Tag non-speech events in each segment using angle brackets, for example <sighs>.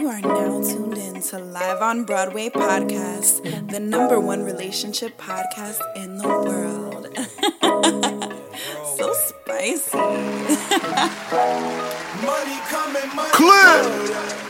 You are now tuned in to Live on Broadway podcast, the number one relationship podcast in the world. <laughs> so spicy. <laughs> Money coming, money Clear.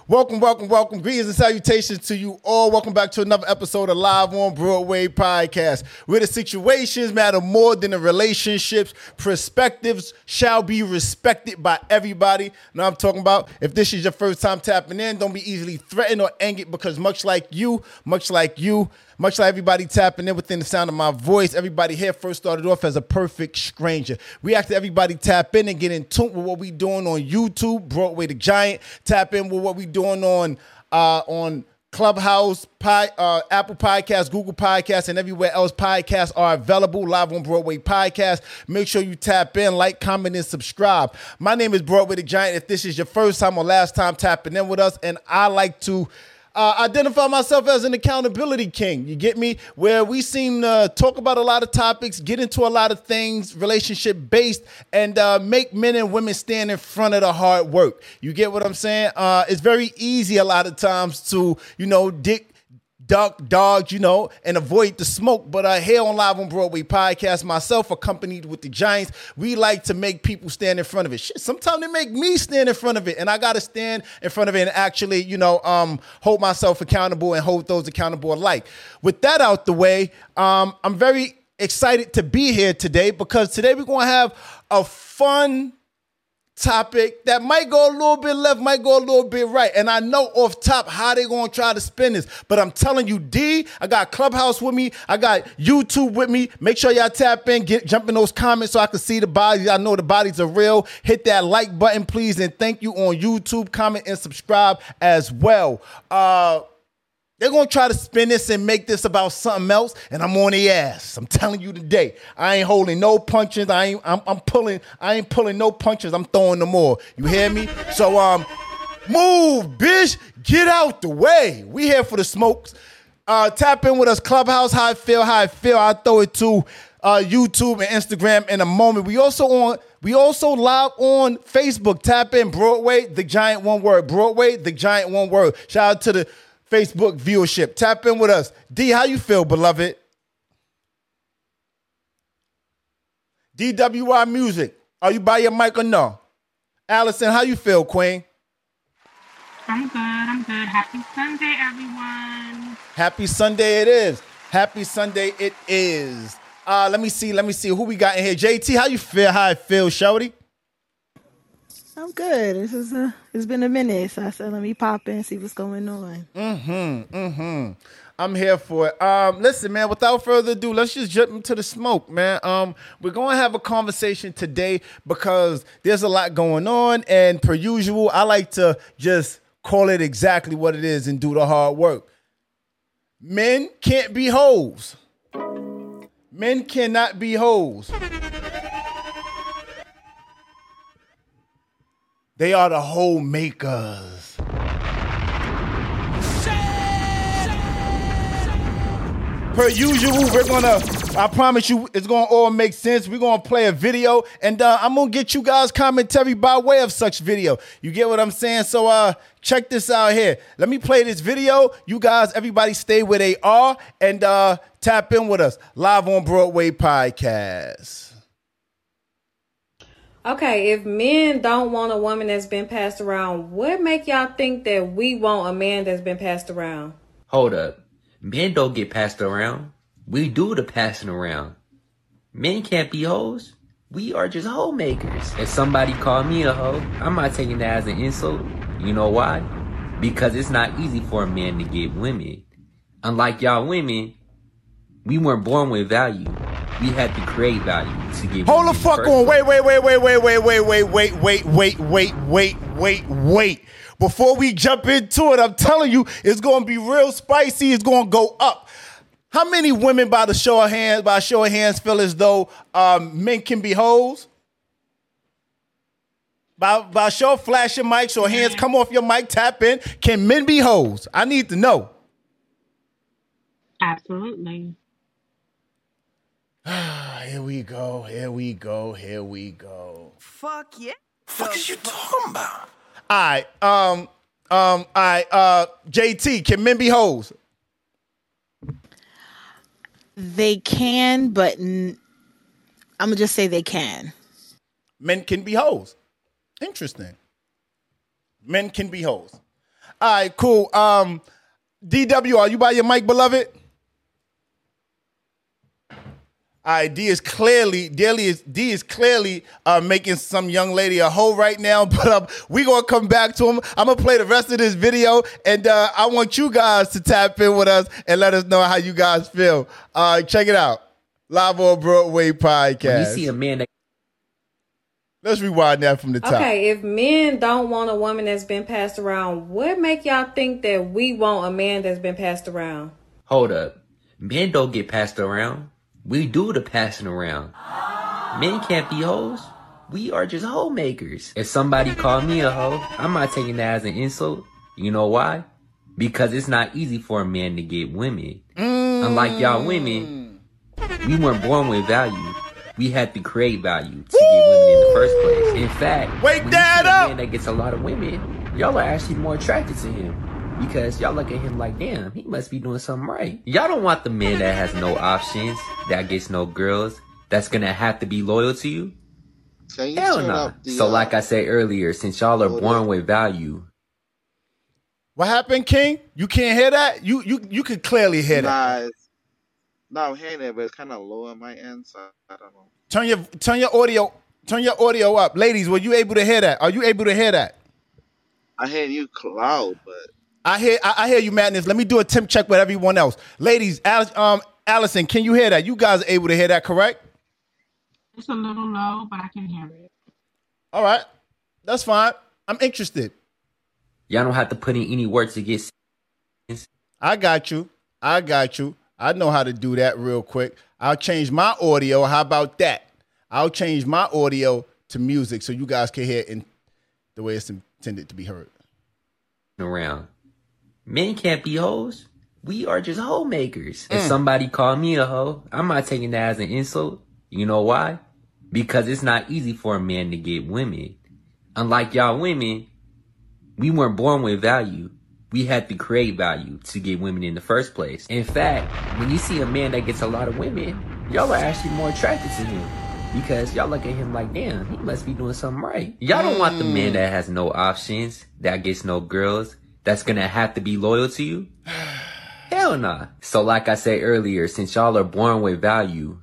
Welcome, welcome, welcome. Greetings and salutations to you all. Welcome back to another episode of Live on Broadway podcast, where the situations matter more than the relationships. Perspectives shall be respected by everybody. Now I'm talking about if this is your first time tapping in, don't be easily threatened or angered because much like you, much like you, much like everybody tapping in within the sound of my voice, everybody here first started off as a perfect stranger. We asked everybody tap in and get in tune with what we doing on YouTube, Broadway the Giant. Tap in with what we doing on uh, on Clubhouse, Pi, uh, Apple Podcasts, Google Podcasts, and everywhere else podcasts are available. Live on Broadway Podcast. Make sure you tap in, like, comment, and subscribe. My name is Broadway the Giant. If this is your first time or last time tapping in with us, and I like to uh, identify myself as an accountability king. You get me? Where we seem to talk about a lot of topics, get into a lot of things, relationship based, and uh, make men and women stand in front of the hard work. You get what I'm saying? Uh, it's very easy a lot of times to, you know, dick duck, dodge, you know, and avoid the smoke. But uh, here on Live on Broadway podcast, myself accompanied with the Giants, we like to make people stand in front of it. Shit, sometimes they make me stand in front of it, and I got to stand in front of it and actually, you know, um, hold myself accountable and hold those accountable alike. With that out the way, um, I'm very excited to be here today because today we're to have a fun topic that might go a little bit left, might go a little bit right. And I know off top how they gonna try to spin this. But I'm telling you, D, I got Clubhouse with me, I got YouTube with me. Make sure y'all tap in, get jump in those comments so I can see the bodies. I know the bodies are real. Hit that like button, please, and thank you on YouTube, comment, and subscribe as well. Uh they're gonna try to spin this and make this about something else, and I'm on the ass. I'm telling you today, I ain't holding no punches. I ain't. I'm, I'm pulling. I ain't pulling no punches. I'm throwing them all. You hear me? So um, move, bitch. Get out the way. We here for the smokes. Uh, tap in with us, Clubhouse. How I feel. How I feel. I throw it to uh, YouTube and Instagram in a moment. We also on. We also live on Facebook. Tap in Broadway, the giant one word. Broadway, the giant one word. Shout out to the Facebook viewership. Tap in with us. D, how you feel, beloved? DWI Music. Are you by your mic or no? Allison, how you feel, Queen? I'm good. I'm good. Happy Sunday, everyone. Happy Sunday it is. Happy Sunday it is. Uh, let me see. Let me see who we got in here. JT, how you feel? How I feel, Shorty? I'm good. This is a, it's been a minute, so I said let me pop in see what's going on. Mm-hmm. Mm-hmm. I'm here for it. Um, listen, man, without further ado, let's just jump into the smoke, man. Um, we're gonna have a conversation today because there's a lot going on, and per usual, I like to just call it exactly what it is and do the hard work. Men can't be hoes. Men cannot be hoes. They are the whole makers. Per usual, we're gonna, I promise you, it's gonna all make sense. We're gonna play a video and uh, I'm gonna get you guys commentary by way of such video. You get what I'm saying? So uh check this out here. Let me play this video. You guys, everybody stay where they are and uh tap in with us. Live on Broadway podcast. Okay, if men don't want a woman that's been passed around, what make y'all think that we want a man that's been passed around? Hold up. Men don't get passed around. We do the passing around. Men can't be hoes. We are just hoe makers. If somebody call me a hoe, I'm not taking that as an insult. You know why? Because it's not easy for a man to get women. Unlike y'all women, we weren't born with value. We had to create value to give. Hold the fuck on. place. Wait, wait, wait, wait, wait, wait, wait, wait, wait, wait, wait, wait, wait, wait. Before we jump into it, I'm telling you, it's gonna be real spicy. It's gonna go up. How many women, by the show of hands, by show of hands, feel as though um, men can be hoes? By, by show of flashing mics or hands, come off your mic, tap in. Can men be hoes? I need to know. Absolutely. Ah, <sighs> Here we go. Here we go. Here we go. Fuck yeah. Fuck is you talking about? All right. Um. Um. All right. Uh. JT. Can men be hoes? They can, but n- I'm gonna just say they can. Men can be hoes. Interesting. Men can be hoes. All right. Cool. Um. DW. Are you by your mic, beloved? All right, D is clearly, D is, D is clearly uh, making some young lady a hoe right now, <laughs> but um, we gonna come back to him. I'm gonna play the rest of this video, and uh, I want you guys to tap in with us and let us know how you guys feel. Uh, check it out, live on Broadway When you podcast. see a man that Let's rewind that from the top. Okay, if men don't want a woman that's been passed around, what make y'all think that we want a man that's been passed around? hold up, men don't get passed around. We do the passing around. Men can't be hoes. We are just hoe makers. If somebody call me a hoe, I'm not taking that as an insult. You know why? Because it's not easy for a man to get women. Unlike y'all women, we weren't born with value. We had to create value to get women in the first place. In fact, Wake that up! man that gets a lot of women, y'all are actually more attracted to him. Because y'all look at him like, damn, he must be doing something right. Y'all don't want the man that has no options, that gets no girls, that's gonna have to be loyal to you. Can you Hell no. up the, So uh, like I said earlier, since y'all are born up. with value, What happened, King? You can't hear that? You you you could clearly hear that. Nah, it's, no, I'm hearing it, but it's kind of low on my end, so I don't know. Turn your turn your audio turn your audio up, ladies. Were you able to hear that? Are you able to hear that? I hear you Cloud, but I hear I, I hear you, madness. Let me do a temp check with everyone else. Ladies, Alice, um, Allison, can you hear that? You guys are able to hear that, correct? It's a little low, but I can hear it. All right, that's fine. I'm interested. y'all don't have to put in any work to get I got you. I got you. I know how to do that real quick. I'll change my audio. How about that? I'll change my audio to music so you guys can hear it in the way it's intended to be heard. around. Men can't be hoes. We are just hoe makers. If mm. somebody call me a hoe, I'm not taking that as an insult. You know why? Because it's not easy for a man to get women. Unlike y'all women, we weren't born with value. We had to create value to get women in the first place. In fact, when you see a man that gets a lot of women, y'all are actually more attracted to him. Because y'all look at him like, damn, he must be doing something right. Y'all don't want the man mm. that has no options, that gets no girls, that's gonna have to be loyal to you. <sighs> Hell nah. So like I said earlier, since y'all are born with value,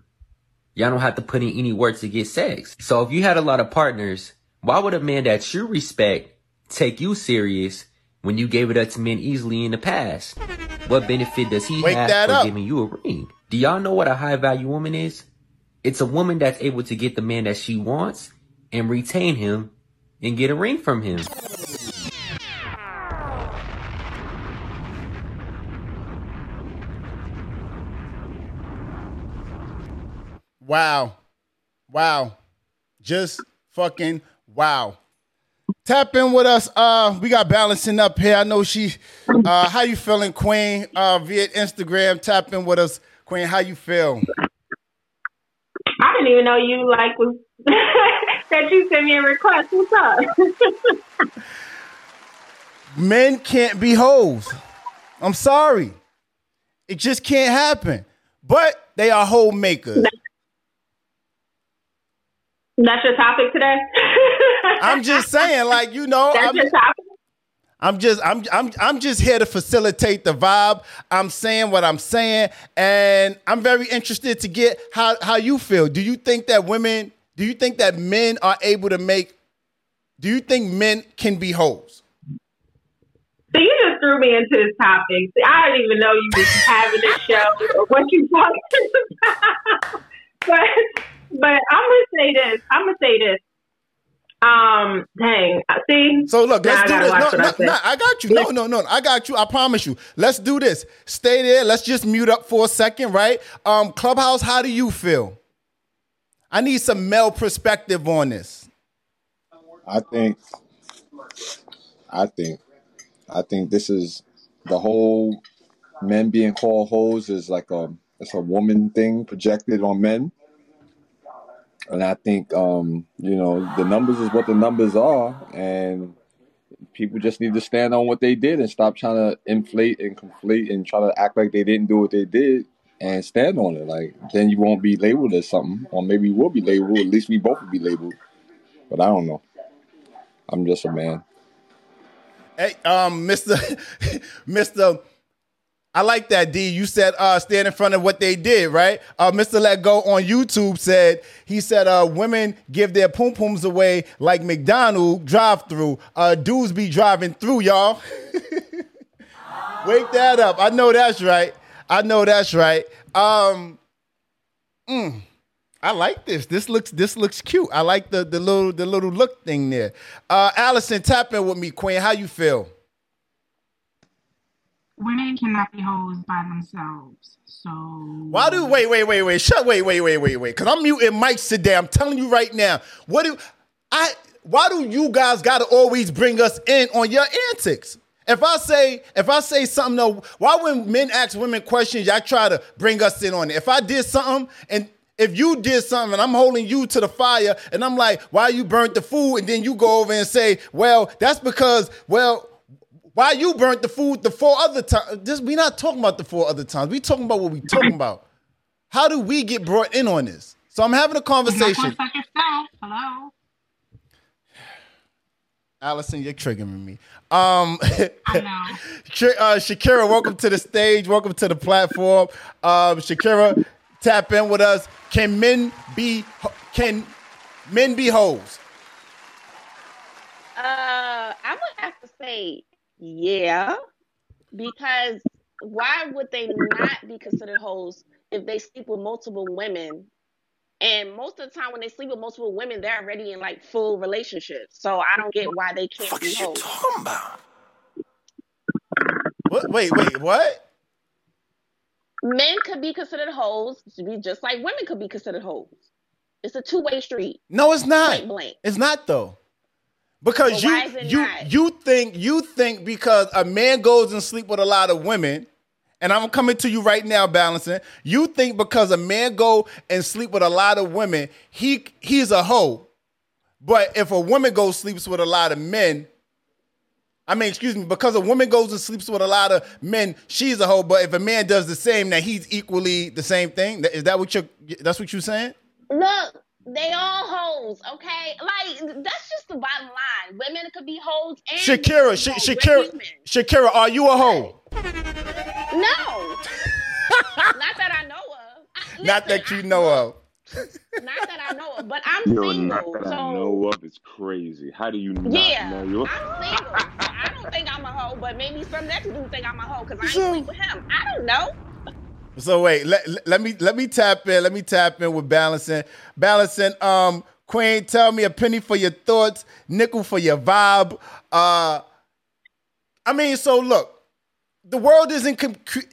y'all don't have to put in any work to get sex. So if you had a lot of partners, why would a man that you respect take you serious when you gave it up to men easily in the past? What benefit does he Wake have for up. giving you a ring? Do y'all know what a high value woman is? It's a woman that's able to get the man that she wants and retain him and get a ring from him. Wow. Wow. Just fucking wow. Tap in with us. Uh, we got balancing up here. I know she uh how you feeling, Queen? Uh via Instagram. Tap in with us, Queen. How you feel? I didn't even know you like was <laughs> that you sent me a request. What's up? <laughs> Men can't be hoes. I'm sorry. It just can't happen. But they are hoe makers. That's your topic today. <laughs> I'm just saying, like, you know, That's I'm, your topic. I'm just I'm I'm I'm just here to facilitate the vibe. I'm saying what I'm saying, and I'm very interested to get how how you feel. Do you think that women? Do you think that men are able to make? Do you think men can be hoes? So you just threw me into this topic. I didn't even know you was having this show or what you talking about. <laughs> but but I'm gonna say this. I'm gonna say this. Um, dang. See. So look, let's I do gotta this. watch No, I no, no, I got you. No, no, no. I got you. I promise you. Let's do this. Stay there. Let's just mute up for a second, right? Um, Clubhouse, how do you feel? I need some male perspective on this. I think, I think, I think this is the whole men being called hoes is like a it's a woman thing projected on men, and I think um you know the numbers is what the numbers are, and people just need to stand on what they did and stop trying to inflate and conflate and try to act like they didn't do what they did and stand on it. Like then you won't be labeled as something, or maybe will be labeled. At least we both will be labeled, but I don't know. I'm just a man. Hey, um, Mister, <laughs> Mister, I like that. D, you said uh, stand in front of what they did, right? Uh, Mister Let Go on YouTube said he said uh, women give their poom pooms away like McDonald drive through. Uh, dudes be driving through, y'all. <laughs> Wake that up. I know that's right. I know that's right. Um, mm, I like this. This looks this looks cute. I like the the little the little look thing there. Uh, Allison, tap in with me, Queen. How you feel? Women cannot be hoes by themselves. So Why do wait wait wait wait shut wait wait wait wait wait? Cause I'm muting Mike today. I'm telling you right now. What do I? Why do you guys got to always bring us in on your antics? If I say if I say something, though, why when men ask women questions, y'all try to bring us in on it? If I did something and if you did something and I'm holding you to the fire and I'm like, why you burnt the food? And then you go over and say, well, that's because, well, why you burnt the food the four other times? This we not talking about the four other times. We talking about what we talking about. How do we get brought in on this? So I'm having a conversation. Hello. Allison, you're triggering me. Um, <laughs> I know. Uh, Shakira, welcome to the stage. Welcome to the platform. Um, Shakira, tap in with us. Can men be can men be hoes? Uh, I would have to say yeah, because why would they not be considered hoes if they sleep with multiple women? And most of the time, when they sleep with multiple women, they're already in like full relationships. So I don't get why they can't be hoes. What? Wait, wait, what? Men could be considered hoes, to be just like women could be considered hoes. It's a two way street. No, it's not. Point blank. It's not though. Because Well, you you not? you think you think because a man goes and sleep with a lot of women, and I'm coming to you right now, balancing. You think because a man go and sleep with a lot of women, he he's a hoe. But if a woman goes sleeps with a lot of men, I mean, excuse me, because a woman goes and sleeps with a lot of men, she's a hoe. But if a man does the same, that he's equally the same thing. Is that what you're? That's what you're saying? Look, they all hoes, okay? Like that's just the bottom line. Women could be hoes and Shakira, Sh- hoes. Shakira, We're. Shakira, are you a hoe? No, <laughs> not that I know of. I- Not that you know of. <laughs> Not that I know of, but I'm Yo, single, not that I know of. It's crazy. How do you not yeah, know? You? I'm single. So I don't think I'm a hoe, but maybe some next dude think I'm a hoe because I ain't So- sleep with him. I don't know. So wait, let, let me let me tap in. Let me tap in with balancing. Balancing. Um, Queen, tell me a penny for your thoughts, nickel for your vibe. Uh, I mean, so look, the world isn't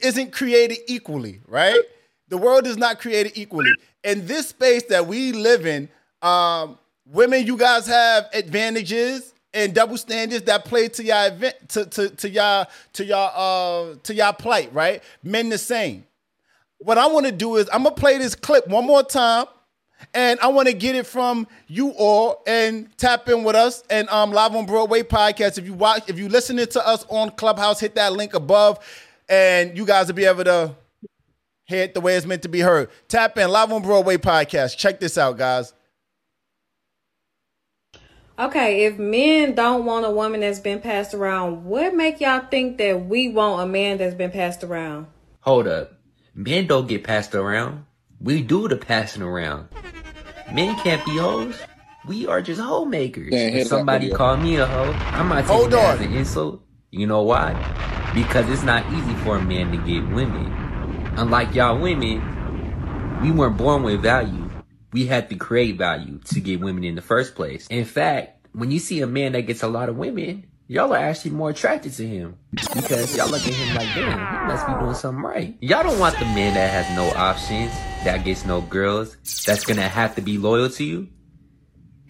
isn't created equally, right? The world is not created equally. In this space that we live in, um, women, you guys have advantages and double standards that play to your event to to to y'all to y'all uh to y'all plight, right? Men the same. What I want to do is I'm gonna play this clip one more time, and I want to get it from you all and tap in with us and um live on Broadway podcast. If you watch, if you listening to us on Clubhouse, hit that link above, and you guys will be able to hear it the way it's meant to be heard. Tap in live on Broadway podcast. Check this out, guys. Okay, if men don't want a woman that's been passed around, what make y'all think that we want a man that's been passed around? Hold up. Men don't get passed around. We do the passing around. Men can't be hoes. We are just hoe makers. Yeah, if somebody call me a hoe, I'm not taking Hold that as an insult. You know why? Because it's not easy for a man to get women. Unlike y'all women, We weren't born with value. We had to create value to get women in the first place. In fact, when you see a man that gets a lot of women, y'all are actually more attracted to him because y'all look at him like, damn, he must be doing something right. Y'all don't want the man that has no options, that gets no girls, that's gonna have to be loyal to you.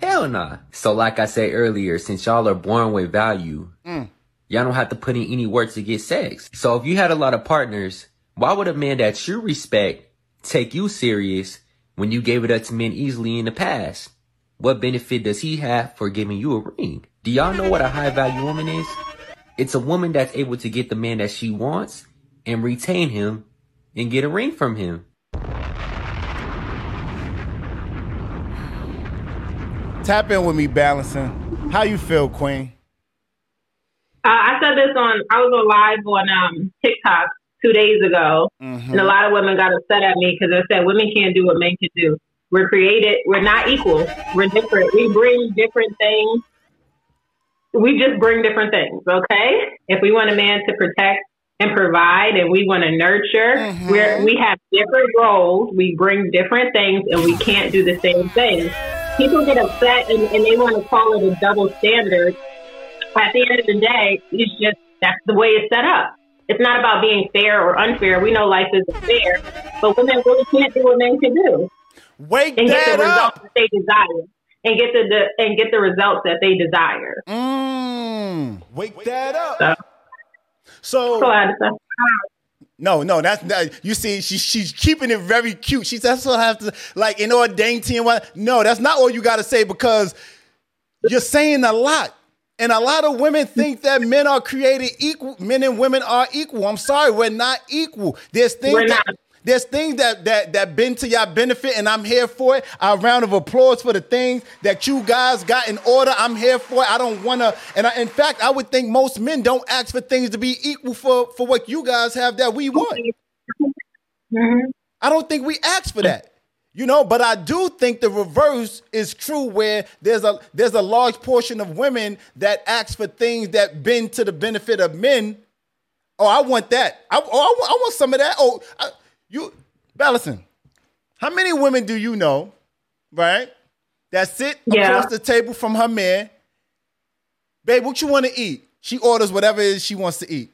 Hell nah. So like I said earlier, since y'all are born with value, Mm. y'all don't have to put in any work to get sex. So if you had a lot of partners, why would a man that you respect take you serious when you gave it up to men easily in the past? What benefit does he have for giving you a ring? Do y'all know what a high value woman is? It's a woman that's able to get the man that she wants and retain him and get a ring from him. Tap in with me, balancing. How you feel, Queen? Uh, I said this on, I was on live on um, TikTok two days ago, Mm-hmm. and a lot of women got upset at me because they said women can't do what men can do. We're created, we're not equal, we're different. We bring different things. We just bring different things, okay? If we want a man to protect and provide and we want to nurture, mm-hmm. we're, we have different roles, we bring different things, and we can't do the same thing. People get upset and, and they want to call it a double standard at the end of the day, it's just that's the way it's set up. It's not about being fair or unfair. We know life isn't fair, but women really can't do what men can do. Wake and get that the results up. that they desire, and get the, the and get the results that they desire. Mm, wake that up. So, So, no, no, that's not, you see, she, she's keeping it very cute. She that's what I have to like in all dainty and what. No, that's not all you got to say because you're saying a lot. And a lot of women think that men are created equal. Men and women are equal. I'm sorry, we're not equal. There's things that. There's things that that that been to your benefit, and I'm here for it. A round of applause for the things that you guys got in order. I'm here for it. I don't want to. And I, in fact, I would think most men don't ask for things to be equal for for what you guys have that we want. Mm-hmm. I don't think we ask for that. You know, but I do think the reverse is true where there's a there's a large portion of women that ask for things that bend to the benefit of men. Oh, I want that. I, oh, I, want, I want some of that. Oh, I, you, Bellison, how many women do you know, right, that sit Yeah. across the table from her man? Babe, what you want to eat? She orders whatever it is she wants to eat.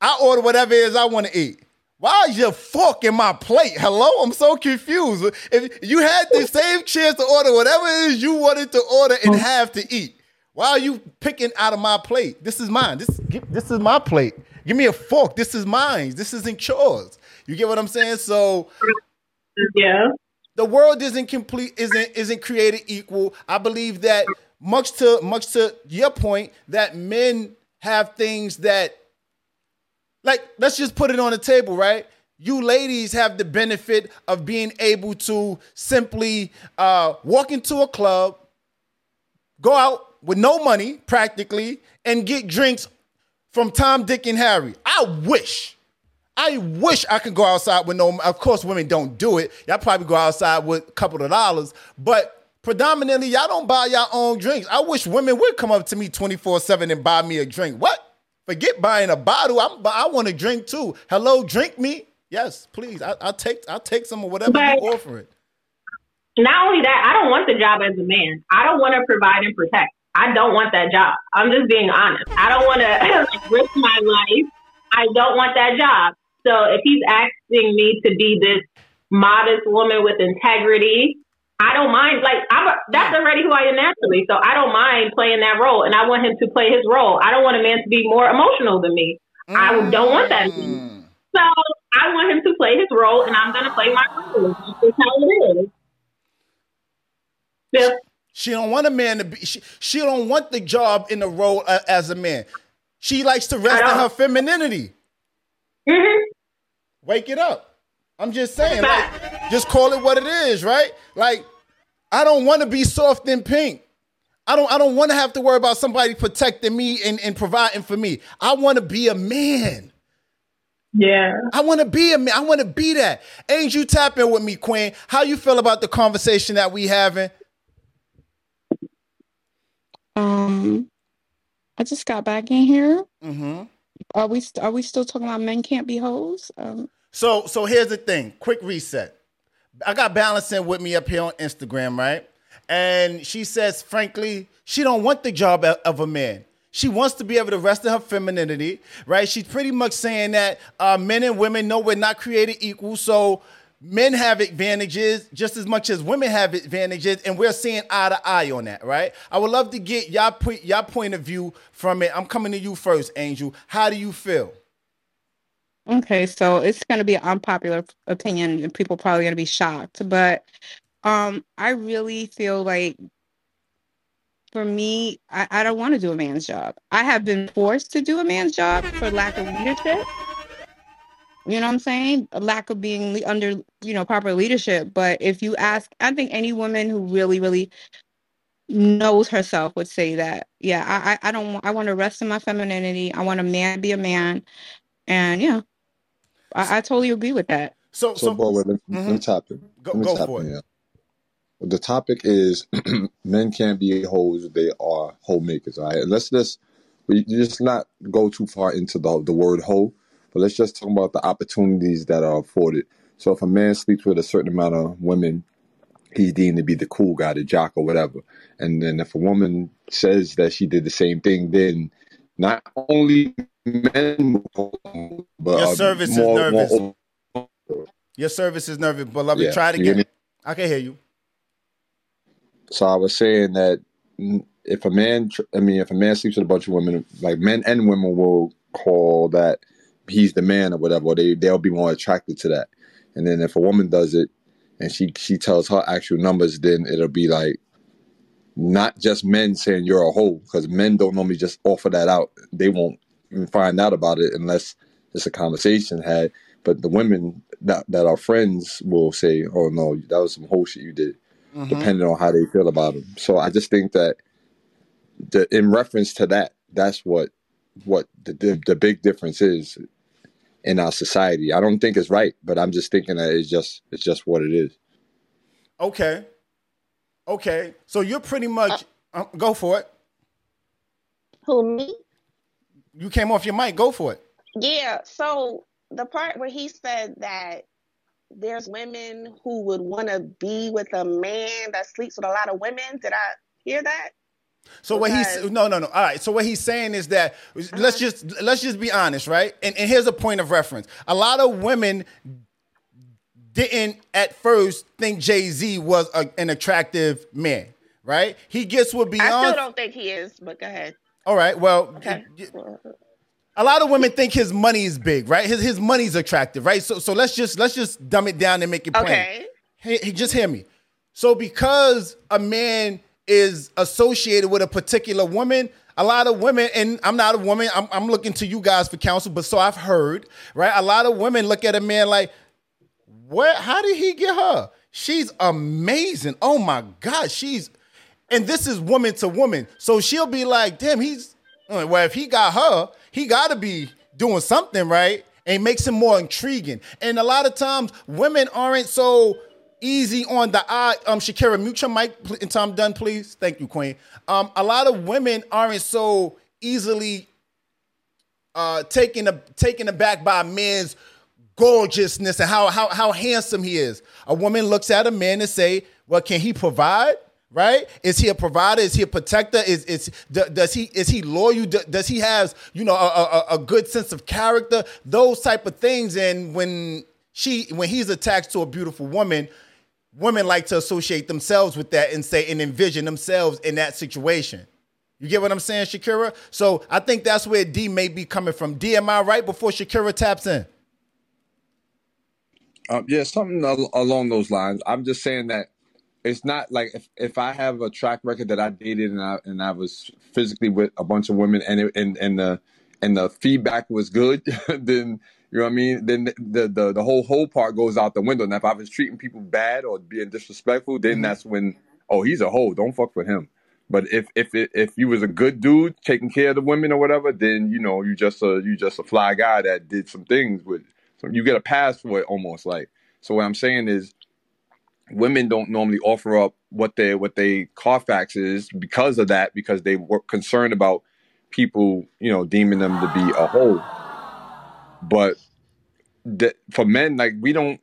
I order whatever it is I want to eat. Why is your fork in my plate? Hello? I'm so confused. If you had the same chance to order whatever it is you wanted to order and mm. have to eat, why are you picking out of my plate? This is mine. This, this is my plate. Give me a fork. This is mine. This isn't yours. You get what I'm saying? So yeah. The world isn't complete, isn't isn't created equal. I believe that much to much to your point, that men have things that like let's just put it on the table, right? You ladies have the benefit of being able to simply uh, walk into a club, go out with no money practically, and get drinks from Tom, Dick, and Harry. I wish. I wish I could go outside with no. Of course, women don't do it. Y'all probably go outside with a couple of dollars, but predominantly y'all don't buy y'all own drinks. I wish women would come up to me twenty four seven and buy me a drink. What? Forget buying a bottle. I'm, I want a drink too. Hello, drink me. Yes, please. I, I'll take. I'll take some of whatever But- you offer it. Not only that, I don't want the job as a man. I don't want to provide and protect. I don't want that job. I'm just being honest. I don't want to <laughs> risk my life. I don't want that job. So if he's asking me to be this modest woman with integrity, I don't mind. Like I'm, a, that's already who I am naturally. So I don't mind playing that role, and I want him to play his role. I don't want a man to be more emotional than me. I don't want that. So I want him to play his role, and I'm going to play my role. That's how it is. Yeah. She don't want a man to be. She, she don't want the job in the role uh, as a man. She likes to rest in her femininity. Mm-hmm. Wake it up. I'm just saying, like, just call it what it is, right? Like, I don't want to be soft and pink. I don't. I don't want to have to worry about somebody protecting me and, and providing for me. I want to be a man. Yeah. I want to be a man. I want to be that. Ain't you tap in with me, Queen? How you feel about the conversation that we having? Um, I just got back in here. Mm-hmm. Are we st- are we still talking about men can't be hoes? Um, So so here's the thing. Quick reset. I got balancing with me up here on Instagram, right? And she says, frankly, she don't want the job of a man. She wants to be able to rest in her femininity, right? She's pretty much saying that uh, men and women know we're not created equal, so men have advantages just as much as women have advantages, and we're seeing eye to eye on that, right? I would love to get y'all y'all point of view from it. I'm coming to you first, Angel. How do you feel? Okay, so it's going to be an unpopular opinion, and people probably going to be shocked. But um, I really feel like, for me, I, I don't want to do a man's job. I have been forced to do a man's job for lack of leadership. You know what I'm saying? A lack of being le- under, you know, proper leadership. But if you ask, I think any woman who really, really knows herself would say that. Yeah, I, I, don't. I want to rest in my femininity. I want a man be a man, and yeah, I, I totally agree with that. So, So, bro, let, me- let me mm-hmm. tap in. Go- let me go tap for in it. here. The topic is <clears throat> men can't be hoes; they are homemakers. All right, let's just we just not go too far into the the word hoe, but let's just talk about the opportunities that are afforded. So, if a man sleeps with a certain amount of women, he's deemed to be the cool guy, the jock, or whatever. And then if a woman says that she did the same thing, then not only men, but Your service is more, nervous. more Your service is nervous, but beloved. Yeah, Try it again. I can hear you. So I was saying that if a man, I mean, if a man sleeps with a bunch of women, like men and women will call that he's the man or whatever, or they they'll be more attracted to that. And then if a woman does it and she she tells her actual numbers, then it'll be like not just men saying you're a hoe because men don't normally just offer that out. They won't even find out about it unless it's a conversation had. But the women that that are friends will say, "Oh no, that was some whole shit you did," Mhm. depending on how they feel about him. So I just think that the, in reference to that, that's what what the, the the big difference is in our society. I don't think it's right, but I'm just thinking that it's just it's just what it is. Okay. Okay. So you're pretty much uh, go for it. Who me? You came off your mic. Go for it. Yeah. So the part where he said that there's women who would want to be with a man that sleeps with a lot of women. Did I hear that? So what he's no no no. All right. So what he's saying is that Uh-huh. let's just let's just be honest, right? And, and here's a point of reference. A lot of women didn't at first think Jay Z was a, an attractive man, right? He gets with Beyoncé I still don't think he is, but go ahead. All right. Well, Okay. a lot of women think his money is big, right? His his money's attractive, right? So so let's just let's just dumb it down and make it plain. Okay. Hey, hey, just hear me. So because a man is associated with a particular woman, a lot of women, and I'm not a woman, I'm, I'm looking to you guys for counsel, but so I've heard, right? A lot of women look at a man like, what? How did he get her? She's amazing. Oh my God, she's, and this is woman to woman. So she'll be like, damn, he's, uh, well, if he got her, he got to be doing something right. And it makes him more intriguing. And a lot of times, women aren't so easy on the eye. Um, Shakira, mute your mic until I'm done, please. Thank you, Queen. Um, a lot of women aren't so easily uh taken a, taken aback by a man's gorgeousness and how how how handsome he is. A woman looks at a man and say, "Well, can he provide?" Right? Is he a provider? Is he a protector? Is is does he is he loyal? Does he has you know a, a, a good sense of character? Those type of things. And when she when he's attached to a beautiful woman, women like to associate themselves with that and say and envision themselves in that situation. You get what I'm saying, Shakira? So I think that's where D may be coming from. D, am I right before Shakira taps in? Um, yeah, something al- along those lines. I'm just saying that it's not like if, if I have a track record that I dated and I and I was physically with a bunch of women and it, and and the and the feedback was good, <laughs> then you know what I mean. Then the the the whole whole part goes out the window. Now if I was treating people bad or being disrespectful, then Mhm. that's when oh he's a hoe. Don't fuck with him. But if if it, if you was a good dude taking care of the women or whatever, then you know you just a you just a fly guy that did some things with. So you get a pass for it almost like. So what I'm saying is, women don't normally offer up what they what they Carfax is because of that because they were concerned about people you know deeming them to be a hoe. But that for men, like we don't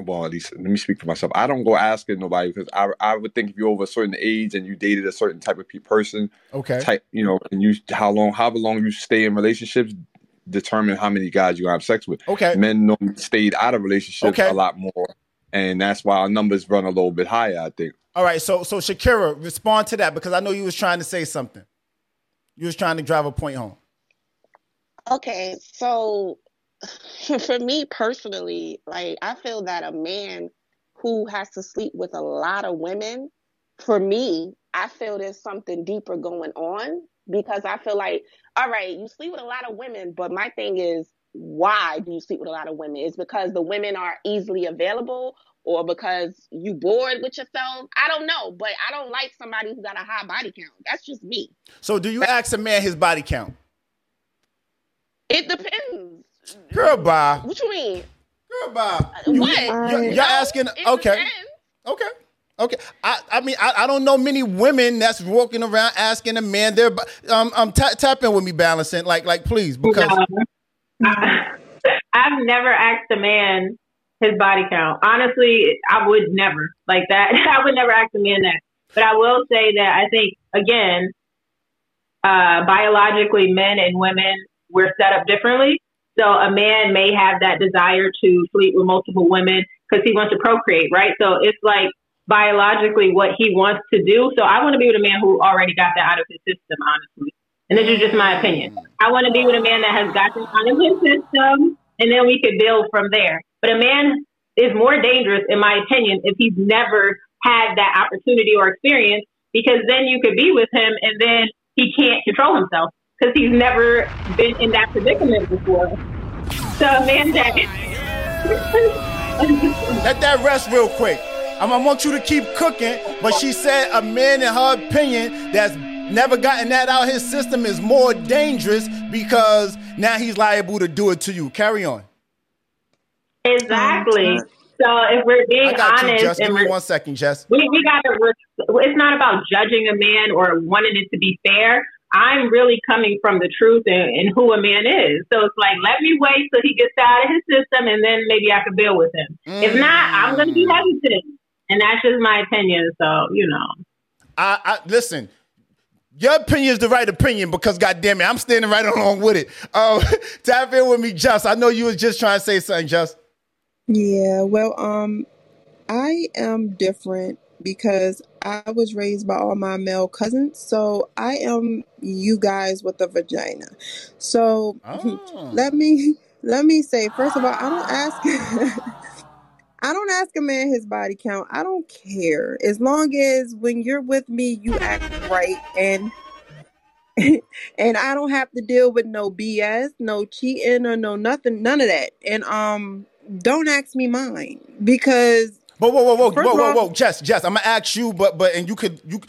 well, at least let me speak for myself. I don't go asking nobody because I I would think if you're over a certain age and you dated a certain type of person, Okay. type you know, and you how long however long you stay in relationships determine how many guys you have sex with. Okay. Men normally stayed out of relationships Okay. a lot more, and that's why our numbers run a little bit higher. I think. All right, so so Shakira, respond to that because I know you was trying to say something. You was trying to drive a point home. Okay, so <laughs> for me personally, like I feel that a man who has to sleep with a lot of women, for me, I feel there's something deeper going on because I feel like, all right, you sleep with a lot of women, but my thing is, why do you sleep with a lot of women? Is because the women are easily available or because you bored with yourself? I don't know, but I don't like somebody who's got a high body count. That's just me. So do you ask a man his body count? It depends. Girl, bye. What you mean? Girl, bye. What? You're, you're No, asking. it Okay. depends. Okay. Okay. I, I mean, I, I don't know many women that's walking around asking a man their. bo- Um, um, ta- tap in with me, balancing. Like, like, please, because <laughs> I've never asked a man his body count. Honestly, I would never like that. <laughs> I would never ask a man that. But I will say that I think again, uh, biologically, men and women we're set up differently. So a man may have that desire to sleep with multiple women because he wants to procreate, right? So it's like biologically what he wants to do. So I want to be with a man who already got that out of his system, honestly. And this is just my opinion. I want to be with a man that has got this out of his system, and then we could build from there. But a man is more dangerous, in my opinion, if he's never had that opportunity or experience, because then you could be with him and then he can't control himself because he's never been in that predicament before. So a man that <laughs> let that rest real quick. I'm, I want you to keep cooking, but she said a man, in her opinion, that's never gotten that out his system is more dangerous because now he's liable to do it to you. Carry on. exactly. Mm-hmm. So if we're being I got honest, you, Jess. Give and me we're, one second, Jess. we, we got to. It's not about judging a man or wanting it to be fair. I'm really coming from the truth and, and who a man is. So it's like, let me wait till he gets out of his system, and then maybe I can build with him. If not, I'm going to be mm. hesitant, and that's just my opinion. So you know, I, I listen. Your opinion is the right opinion because goddamn it, I'm standing right along with it. Um, <laughs> tap in with me, Jess. I know you was just trying to say something, Jess. Yeah, well, um, I am different because I was raised by all my male cousins, so I am you guys with a vagina. So <laughs> let me <laughs> let me say first of all, I don't ask I don't ask a man his body count. I don't care. As long as when you're with me, you act right and <laughs> and I don't have to deal with no BS, no cheating or no nothing, none of that. And um don't ask me mine because Whoa, whoa, whoa, whoa, First whoa, whoa, all- whoa, Jess, Jess. I'm gonna ask you, but but and you could you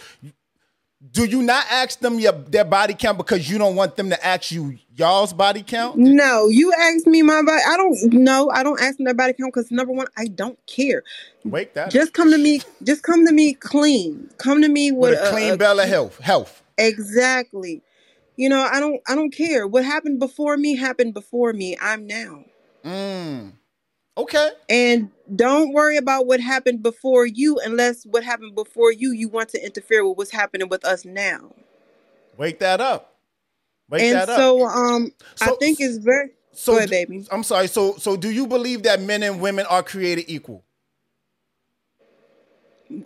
do you not ask them your their body count because you don't want them to ask you y'all's body count? No, you ask me my body. I don't know. I don't ask them their body count because number one, I don't care. Wake that. Just come to me. Just come to me clean. Come to me with, with a clean bill of health. Health. Exactly. You know, I don't. I don't care. What happened before me happened before me. I'm now. Mm. Okay. And don't worry about what happened before you, unless what happened before you, you want to interfere with what's happening with us now. Wake that up. Wake and that up. so, um, I think it's very. So, ahead, baby. I'm sorry. So, so do you believe that men and women are created equal?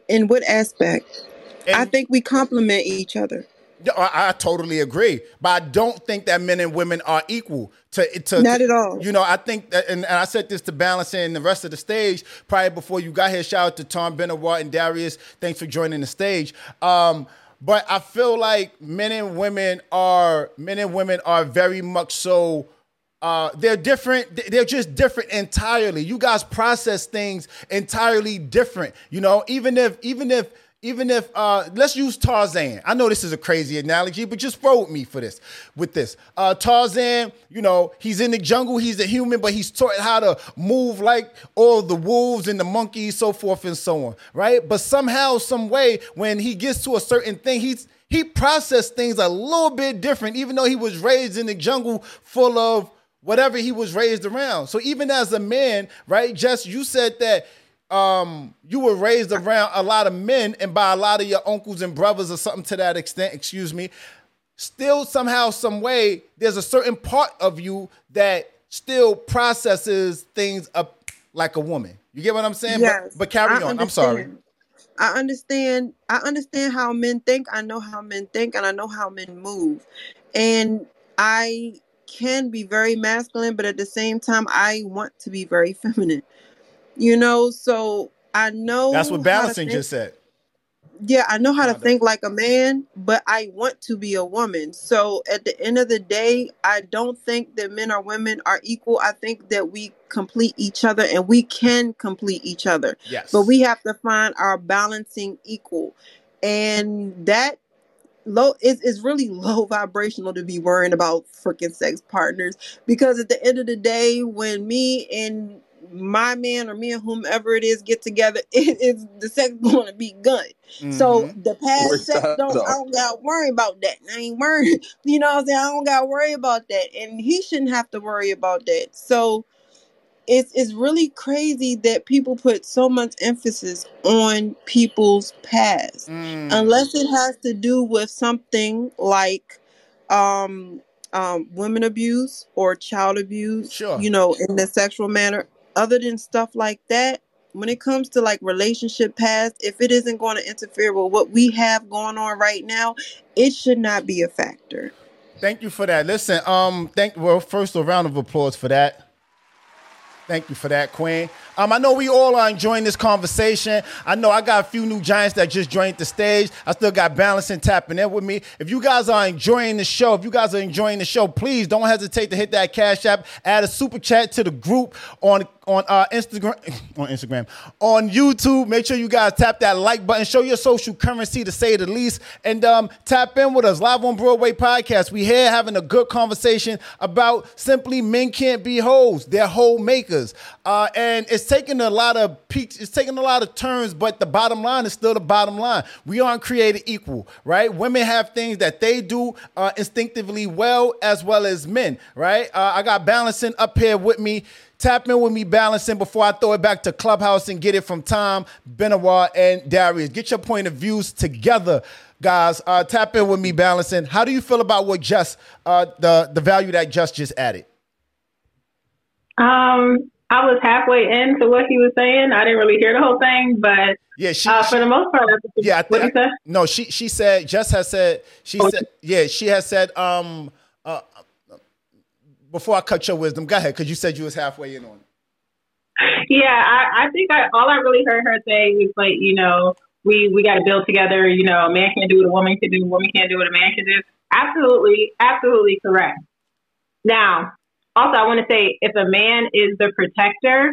In what aspect? I think we complement each other. I, I totally agree, but I don't think that men and women are equal. To, to Not at all. You know, I think, that, and, and I said this to Balance and the rest of the stage probably before you got here. Shout out to Tom Benoit and Darius. Thanks for joining the stage. Um, but I feel like men and women are men and women are very much so. Uh, they're different. They're just different entirely. You guys process things entirely different. You know, even if even if even if uh, let's use Tarzan. I know this is a crazy analogy, but just roll with me for this. With this, uh, Tarzan, you know, he's in the jungle. He's a human, but he's taught how to move like all the wolves and the monkeys, so forth and so on, right? But somehow, some way, when he gets to a certain thing, he's he processed things a little bit different, even though he was raised in the jungle full of whatever he was raised around. So even as a man, right? Jess you said that um, you were raised around a lot of men and by a lot of your uncles and brothers or something to that extent, excuse me. Still somehow, some way, there's a certain part of you that still processes things up like a woman. You get what I'm saying? Yes, but, but carry I on. I'm sorry. I understand. I understand how men think. I know how men think, and I know how men move. And I can be very masculine, but at the same time, I want to be very <laughs> feminine. You know, so I know That's what how to balancing think. just said. Yeah, I know how to think like a man, but I want to be a woman. So at the end of the day, I don't think that men or women are equal. I think that we complete each other and we can complete each other. Yes. But we have to find our balancing equal. And that low is is really <laughs> low vibrational to be worrying about freaking sex partners because at the end of the day when me and my man or me and whomever it is get together <laughs> it is the sex going to be good. So Mhm. the past sex don't I don't got to worry about that. I ain't worried <laughs> you know what I'm saying? I don't got to worry about that. And he shouldn't have to worry about that. So it's it's really crazy that people put so much emphasis on people's past. Mm. unless it has to do with something like um um women abuse or child abuse Sure. you know in the sexual manner other than stuff like that when it comes to like relationship past if it isn't going to interfere with what we have going on right now it should not be a factor Thank you for that. Listen, um, thank well, first a round of applause for that. Thank you for that, Queen. Um, I know we all are enjoying this conversation. I know I got a few new giants that just joined the stage. I still got balancing tapping in with me. If you guys are enjoying the show, if you guys are enjoying the show, please don't hesitate to hit that cash app, add a super chat to the group on on uh, Instagram, <laughs> on Instagram, on YouTube. Make sure you guys tap that like button, show your social currency to say the least, and um, tap in with us live on Broadway podcast. We here having a good conversation about simply men can't be hoes; they're whole makers, uh, and it's taking a lot of peaks, it's taking a lot of turns, but the bottom line is still the bottom line. We aren't created equal, right? Women have things that they do uh, instinctively well, as well as men, right? Uh, I got balancing up here with me. Tap in with me, balancing before I throw it back to Clubhouse and get it from Tom, Benoit, and Darius. Get your point of views together, guys. Uh, tap in with me, balancing. How do you feel about what just uh, the the value that just just added? Um, I was halfway into what he was saying. I didn't really hear the whole thing, but Yeah, she. uh, for the most part, yeah, I think no. She she said just has said she Oh, said yeah she has said um uh before I cut your wisdom. Go ahead because you said you was halfway in on it. Yeah, I, I think I, all I really heard her say was like, you know, we we got to build together. You know, a man can't do what a woman can do. A woman can't do what a man can do. Absolutely, absolutely correct. Now, also, I want to say, if a man is the protector,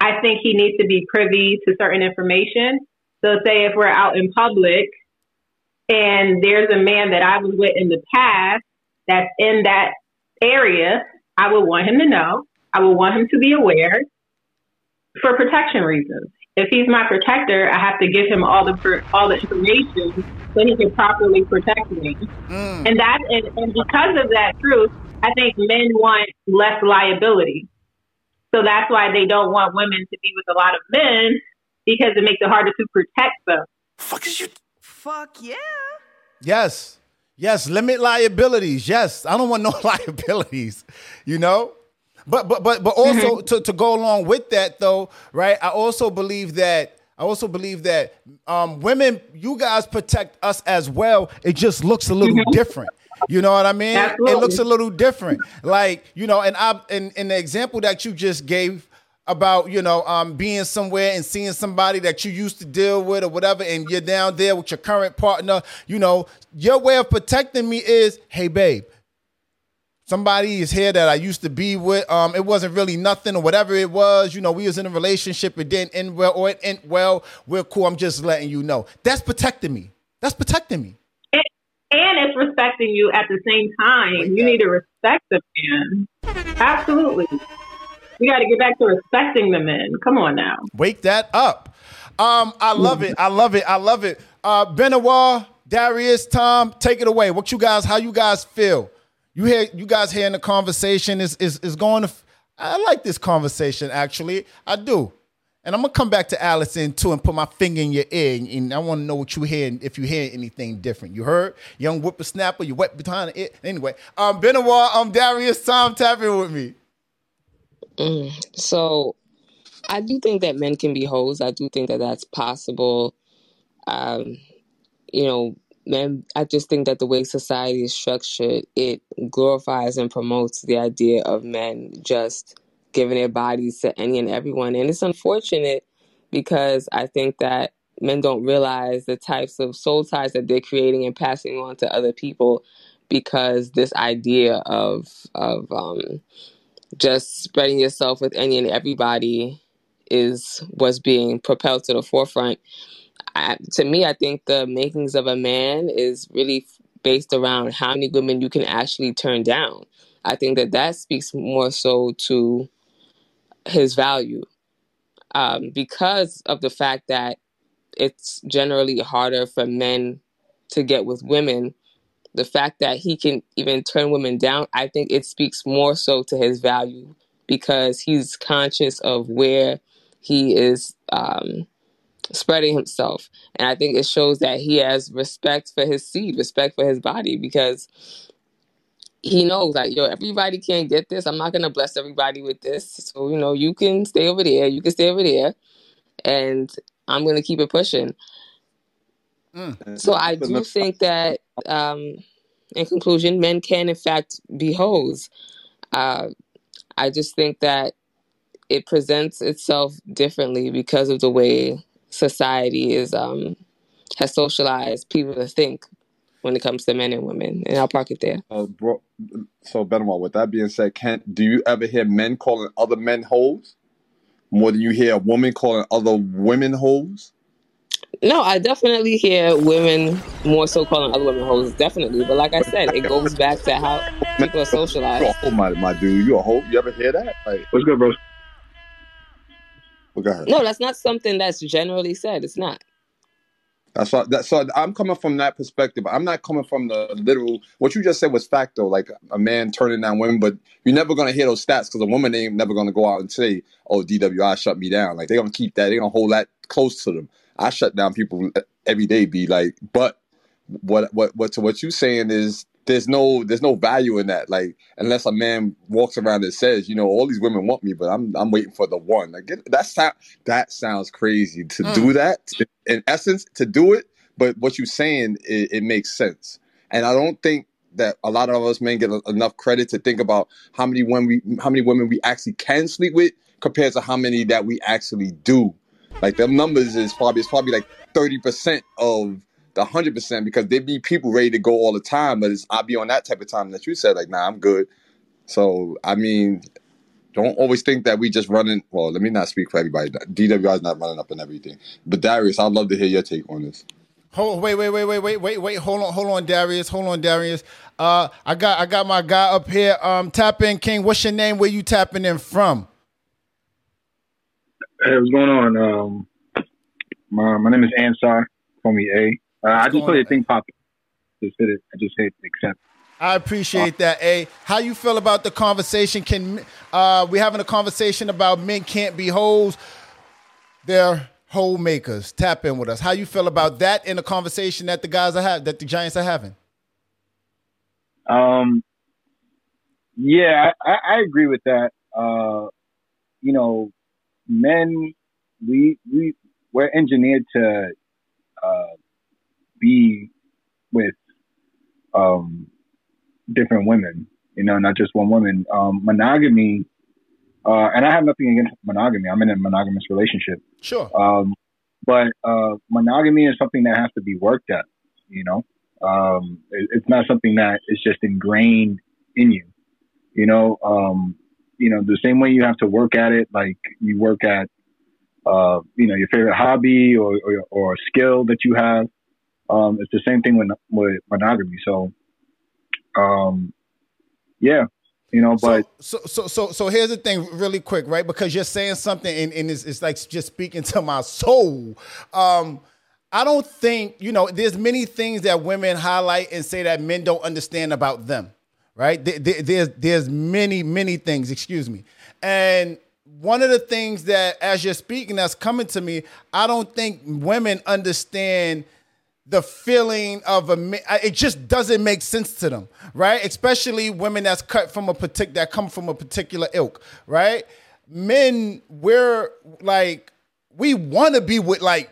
I think he needs to be privy to certain information. So, say if we're out in public and there's a man that I was with in the past that's in that area, I would want him to know. I would want him to be aware for protection reasons. If he's my protector, I have to give him all the all the information so he can properly protect me. Mm. And that and, and because of that truth, I think men want less liability. So that's why they don't want women to be with a lot of men because it makes it harder to protect them. Fuck is you? Fuck yeah. Yes. Yes. Limit liabilities. Yes. I don't want no <laughs> liabilities, you know? But but but but also to, to go along with that though, right? I also believe that I also believe that um, women, you guys protect us as well. It just looks a little different. You know what I mean? Absolutely. It looks a little different. Like, you know, and I in, in the example that you just gave about, you know, um, being somewhere and seeing somebody that you used to deal with or whatever, and you're down there with your current partner, you know, your way of protecting me is, hey, babe, somebody is here that I used to be with. Um, it wasn't really nothing or whatever it was. You know, we was in a relationship. It didn't end well or it ended well. We're cool. I'm just letting you know. That's protecting me. That's protecting me. And, and it's respecting you at the same time. You need to respect the man. Absolutely. We got to get back to respecting the men. Come on now. Wake that up. Um, I love it. I love it. I love it. Uh, Benoit, Darius, Tom, take it away. What you guys? How you guys feel? You hear you guys hearing the conversation is is is going to. I like this conversation actually. I do. And I'm gonna come back to Allison too and put my finger in your ear, and, and I want to know what you hear, if you hear anything different. You heard, young whippersnapper, you wet behind it. Anyway, um, Benoit, um, Darius, Tom, tap in with me. Mm, so, I do think that men can be hoes. I do think that that's possible. Um, you know, men. I just think that the way society is structured, it glorifies and promotes the idea of men just giving their bodies to any and everyone. And it's unfortunate because I think that men don't realize the types of soul ties that they're creating and passing on to other people because this idea of of um, just spreading yourself with any and everybody is what's being propelled to the forefront. I, to me, I think the makings of a man is really based around how many women you can actually turn down. I think that that speaks more so to his value um, because of the fact that it's generally harder for men to get with women. The fact that he can even turn women down, I think it speaks more so to his value because he's conscious of where he is um, spreading himself. And I think it shows that he has respect for his seed, respect for his body because he knows like yo everybody can't get this. I'm not going to bless everybody with this. So you know you can stay over there. You can stay over there. And i'm going to keep it pushing. Mm. so i do think that um in conclusion men can in fact be hoes. Uh, i just think that it presents itself differently because of the way society is um has socialized people to think when it comes to men and women and i'll park it there Uh, bro, so Benoit, with that being said, can do you ever hear men calling other men hoes more than you hear a woman calling other women hoes? No, I definitely hear women more so calling other women hoes, definitely. But like I said, it goes back to how people are <laughs> socialized. a hoe, my my dude. You a hoe? You ever hear that? Like, What's good, bro? Well, go ahead. No, that's not something that's generally said. It's not. That's what, that, so I'm coming from that perspective. I'm not coming from the literal. What you just said was fact, though. Like a man turning down women, but you're never gonna hear those stats because a woman ain't never gonna go out and say, "Oh, DWI shut me down." Like they're gonna keep that. They're gonna hold that close to them. I shut down people every day. Be like, but what what what to what you saying is there's no there's no value in that. Like unless a man walks around and says, you know, all these women want me, but I'm I'm waiting for the one. Like get, that sound that sounds crazy to Mm. do that. In essence, to do it. But what you're saying, it, it makes sense. And I don't think that a lot of us men get a- enough credit to think about how many women we how many women we actually can sleep with compared to how many that we actually do. Like them numbers is probably it's probably like thirty percent of the hundred percent because there be people ready to go all the time, but it's I be on that type of time that you said like, nah, I'm good. So I mean, don't always think that we just running. Well, let me not speak for everybody. DWI is not running up and everything. But Darius, I'd love to hear your take on this. Hold wait, wait, wait, wait, wait, wait, wait. Hold on, hold on, Darius. Hold on, Darius. Uh I got I got my guy up here. Um tap in King. What's your name? Where you tapping in from? Hey, what's going on? Um, my my name is Ansar. Call me A. Uh, I just played a thing pop. Just hit it. I just hit accept. I appreciate that, A. How you feel about the conversation? Can uh we having a conversation about men can't be hoes. They're hole makers. Tap in with us. How you feel about that in the conversation that the guys are having that the Giants are having? Um, yeah, I, I I agree with that. Uh, you know, men, we we we're engineered to uh, be with um, different women. You know, not just one woman. Um, monogamy, uh, and I have nothing against monogamy. I'm in a monogamous relationship. Sure. Um, but uh, monogamy is something that has to be worked at. You know, um, it, it's not something that is just ingrained in you. You know, um, you know the same way you have to work at it, like you work at, uh, you know, your favorite hobby or or, or skill that you have. Um, it's the same thing with with monogamy. So, um, yeah, you know, but So so so so here's the thing, really quick, right? Because you're saying something and, and it's, it's like just speaking to my soul. Um, I don't think, you know, there's many things that women highlight and say that men don't understand about them. right? There- there- there's there's many many things. Excuse me, and one of the things that as you're speaking that's coming to me, I don't think women understand the feeling of a it just doesn't make sense to them right especially women that's cut from a particular that come from a particular ilk right men we're like we want to be with like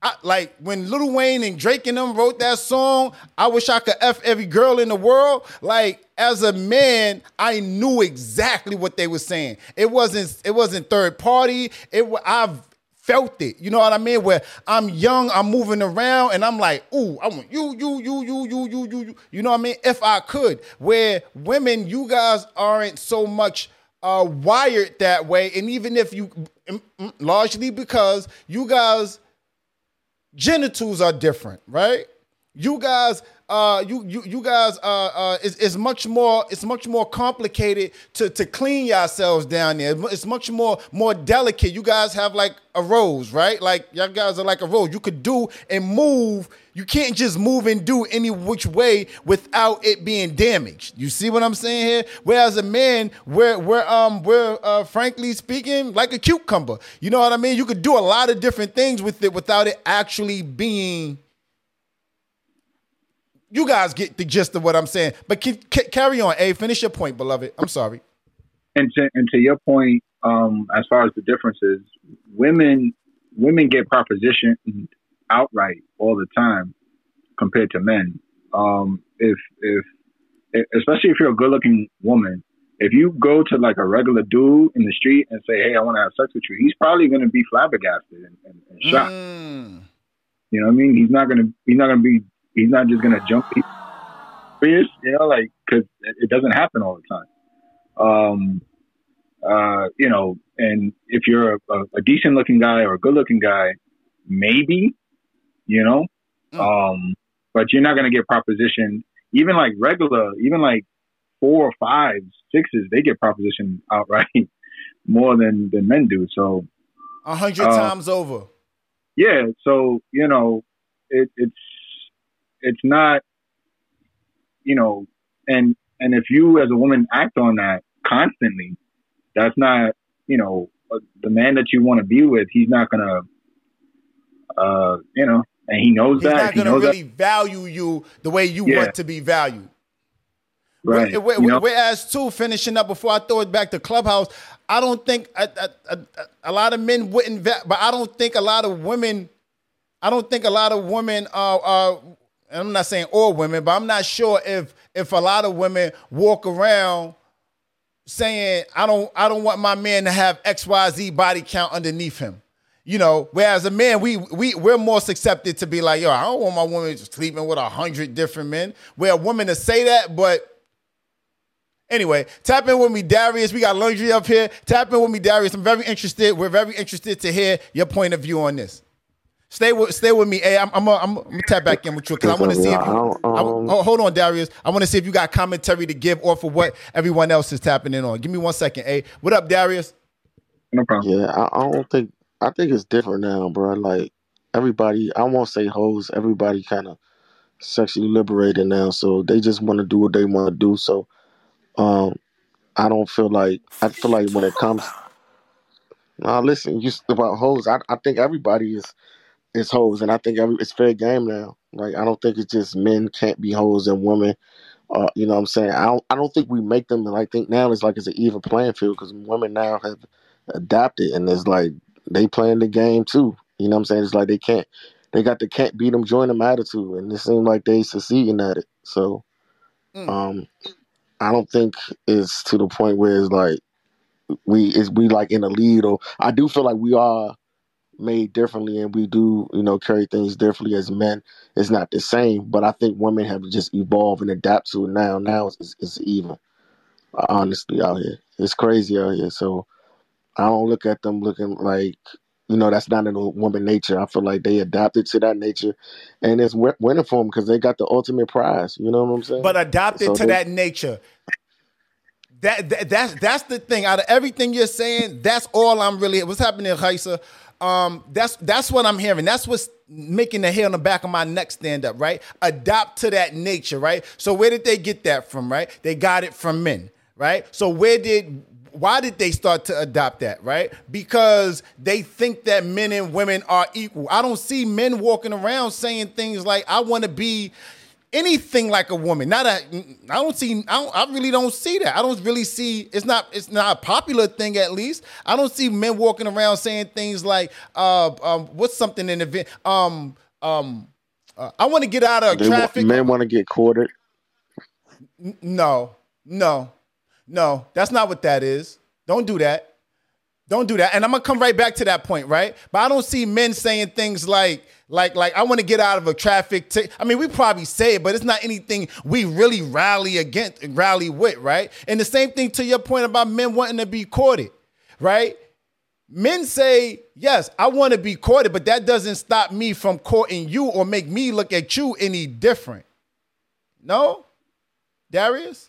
I, like when Lil Wayne and Drake and them wrote that song, I wish I could f every girl in the world. Like as a man, I knew exactly what they were saying. It wasn't it wasn't third party. It I've felt it. You know what I mean? Where I'm young, I'm moving around, and I'm like, ooh, I want you, you, you, you, you, you, you, you. You know what I mean? If I could. Where women, you guys aren't so much uh wired that way, and even if you, mm, mm, largely because you guys genitals are different, right? You guys, uh, you you you guys, uh, uh, is is much more. It's much more complicated to to clean yourselves down there. It's much more more delicate. You guys have like a rose, right? Like y'all guys are like a rose. You could do and move. You can't just move and do any which way without it being damaged. You see what I'm saying here? Whereas a man, we're we're um we're uh, frankly speaking like a cucumber. You know what I mean? You could do a lot of different things with it without it actually being you guys get the gist of what I'm saying. But ca- carry on, A. Finish your point, beloved. I'm sorry. and to and to your point, um, as far as the differences, women women get propositioned outright all the time compared to men. Um, if if especially if you're a good looking woman, if you go to like a regular dude in the street and say, "Hey, I want to have sex with you," he's probably going to be flabbergasted and, and, and shocked. You know what I mean? He's not gonna he's not gonna be he's not just gonna jump. He's serious, you know, like because it doesn't happen all the time. Um, uh, you know, and if you're a, a, a decent looking guy or a good looking guy, maybe, you know, um, but you're not gonna get propositioned. Even like regular, even like four or five, sixes, they get propositioned outright <laughs> more than than men do. So A hundred Uh, times over. yeah so you know it, it's it's not you know and and if you as a woman act on that constantly that's not you know the man that you want to be with he's not gonna uh you know and he knows He's that He's not gonna knows really value you the way you Yeah. want to be valued. that right Wh- wh- you know? Whereas, too, finishing up before I throw it back to Clubhouse, I don't think a, a, a, a lot of men wouldn't, va- but I don't think a lot of women, I don't think a lot of women are, are and I'm not saying all women, but I'm not sure if if a lot of women walk around saying I don't I don't want my man to have XYZ body count underneath him. You know, whereas a man, we we we're more susceptible to be like, yo, I don't want my woman sleeping with a hundred different men. Where a woman to say that, but Anyway, tap in with me, Darius. We got laundry up here. Tap in with me, Darius. I'm very interested. We're very interested to hear your point of view on this. Stay with stay with me. Hey, I'm I'm gonna I'm, I'm tap back in with you because I want to see if you. I don't, I- um, oh, hold on, Darius. I want to see if you got commentary to give or for what everyone else is tapping in on. Give me one second. Hey, what up, Darius? No problem. Yeah, I, I don't think I think it's different now, bro. Like everybody, I won't say hoes. Everybody kind of sexually liberated now, so they just want to do what they want to do. So, um, I don't feel like I feel like when it comes. Now listen, you s- about hoes. I I think everybody is is hoes, and I think every it's fair game now. Like I don't think it's just men can't be hoes and women. Uh, you know what I'm saying? I don't I don't think we make them. And I think now it's like it's an even playing field because women now have adapted, and it's like they playing the game too. You know what I'm saying? It's like they can't. They got the can't beat them, join them attitude, and it seems like they succeeding at it. So, um, I don't think it's to the point where it's like we is we like in the lead or I do feel like we are made differently and we do, you know, carry things differently as men. It's not the same, but I think women have just evolved and adapt to it now. Now it's, it's, even, honestly, out here. It's crazy out here. So I don't look at them looking like, you know, that's not in a woman nature. I feel like they adapted to that nature and it's winning for them because they got the ultimate prize. You know what I'm saying? But adapted So to they- that nature. That, that that's that's the thing. Out of everything you're saying, that's all I'm really. What's happening, Haisa? Um, that's that's what I'm hearing. That's what's making the hair on the back of my neck stand up, right? Adopt to that nature, right? So where did they get that from, right? They got it from men, right? So where did why did they start to adopt that, right? Because they think that men and women are equal. I don't see men walking around saying things like, I want to be anything like a woman. Not a I don't see I, don't, I really don't see that. I don't really see it's not it's not a popular thing at least. I don't see men walking around saying things like uh um what's something in the event um um uh, I want to get out of They traffic. men want to get courted. N- No, no, no. That's not what that is. Don't do that. Don't do that. And I'm gonna come right back to that point, right? But I don't see men saying things like, like, like I want to get out of a traffic. I mean, we probably say it, but it's not anything we really rally against, rally with, right? And the same thing to your point about men wanting to be courted, right? Men say, yes, I want to be courted, but that doesn't stop me from courting you or make me look at you any different. No, Darius.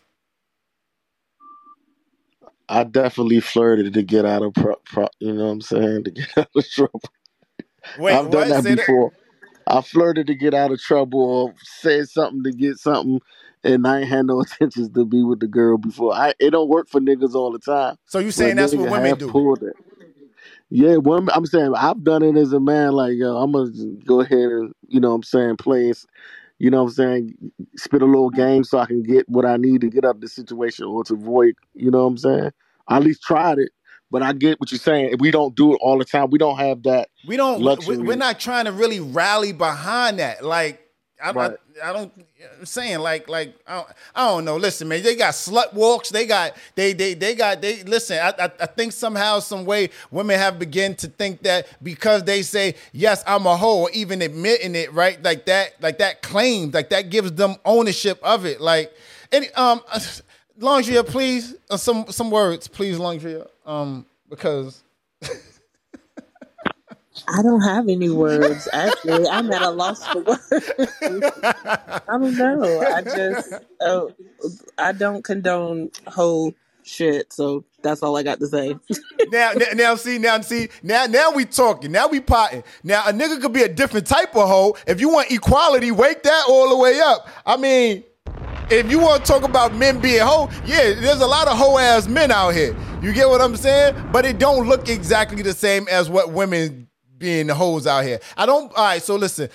I definitely flirted to get out of pro, pro, you know what I'm saying <laughs> to get out of trouble. Wait, I've done that before. I flirted to get out of trouble or said something to get something, and I ain't had no <laughs> intentions to be with the girl before. I it don't work for niggas all the time. So you saying that's what women do? pulled it. Yeah, women. I'm saying I've done it as a man. Like yo, I'm gonna go ahead and you know what I'm saying play. You know what I'm saying spit a little game so I can get what I need to get out of the situation or to avoid. You know what I'm saying. I at least tried it, but I get what you're saying. We don't do it all the time. We don't have that. We don't. luxury. We're not trying to really rally behind that. Like I, Right. I, I don't. I'm saying like like I don't, I don't know. Listen, man, they got slut walks. They got they they they got they. Listen, I, I I think somehow some way women have begun to think that because they say yes, I'm a hoe, or even admitting it, right? Like that like that claim like that gives them ownership of it. Like any um. <laughs> Longria, please, uh, some some words, please, Longria, um, because <laughs> I don't have any words. Actually, I'm at a loss for words. I don't know. I just, uh, I don't condone whole shit. So that's all I got to say. now, now, now, see, now, see, now, now we talking. Now we potting. Now, a nigga could be a different type of hoe. If you want equality, wake that all the way up. I mean, if you want to talk about men being hoe, yeah, there's a lot of hoe ass men out here. You get what I'm saying? But it don't look exactly the same as what women being the hoes out here. I don't. All right, so listen.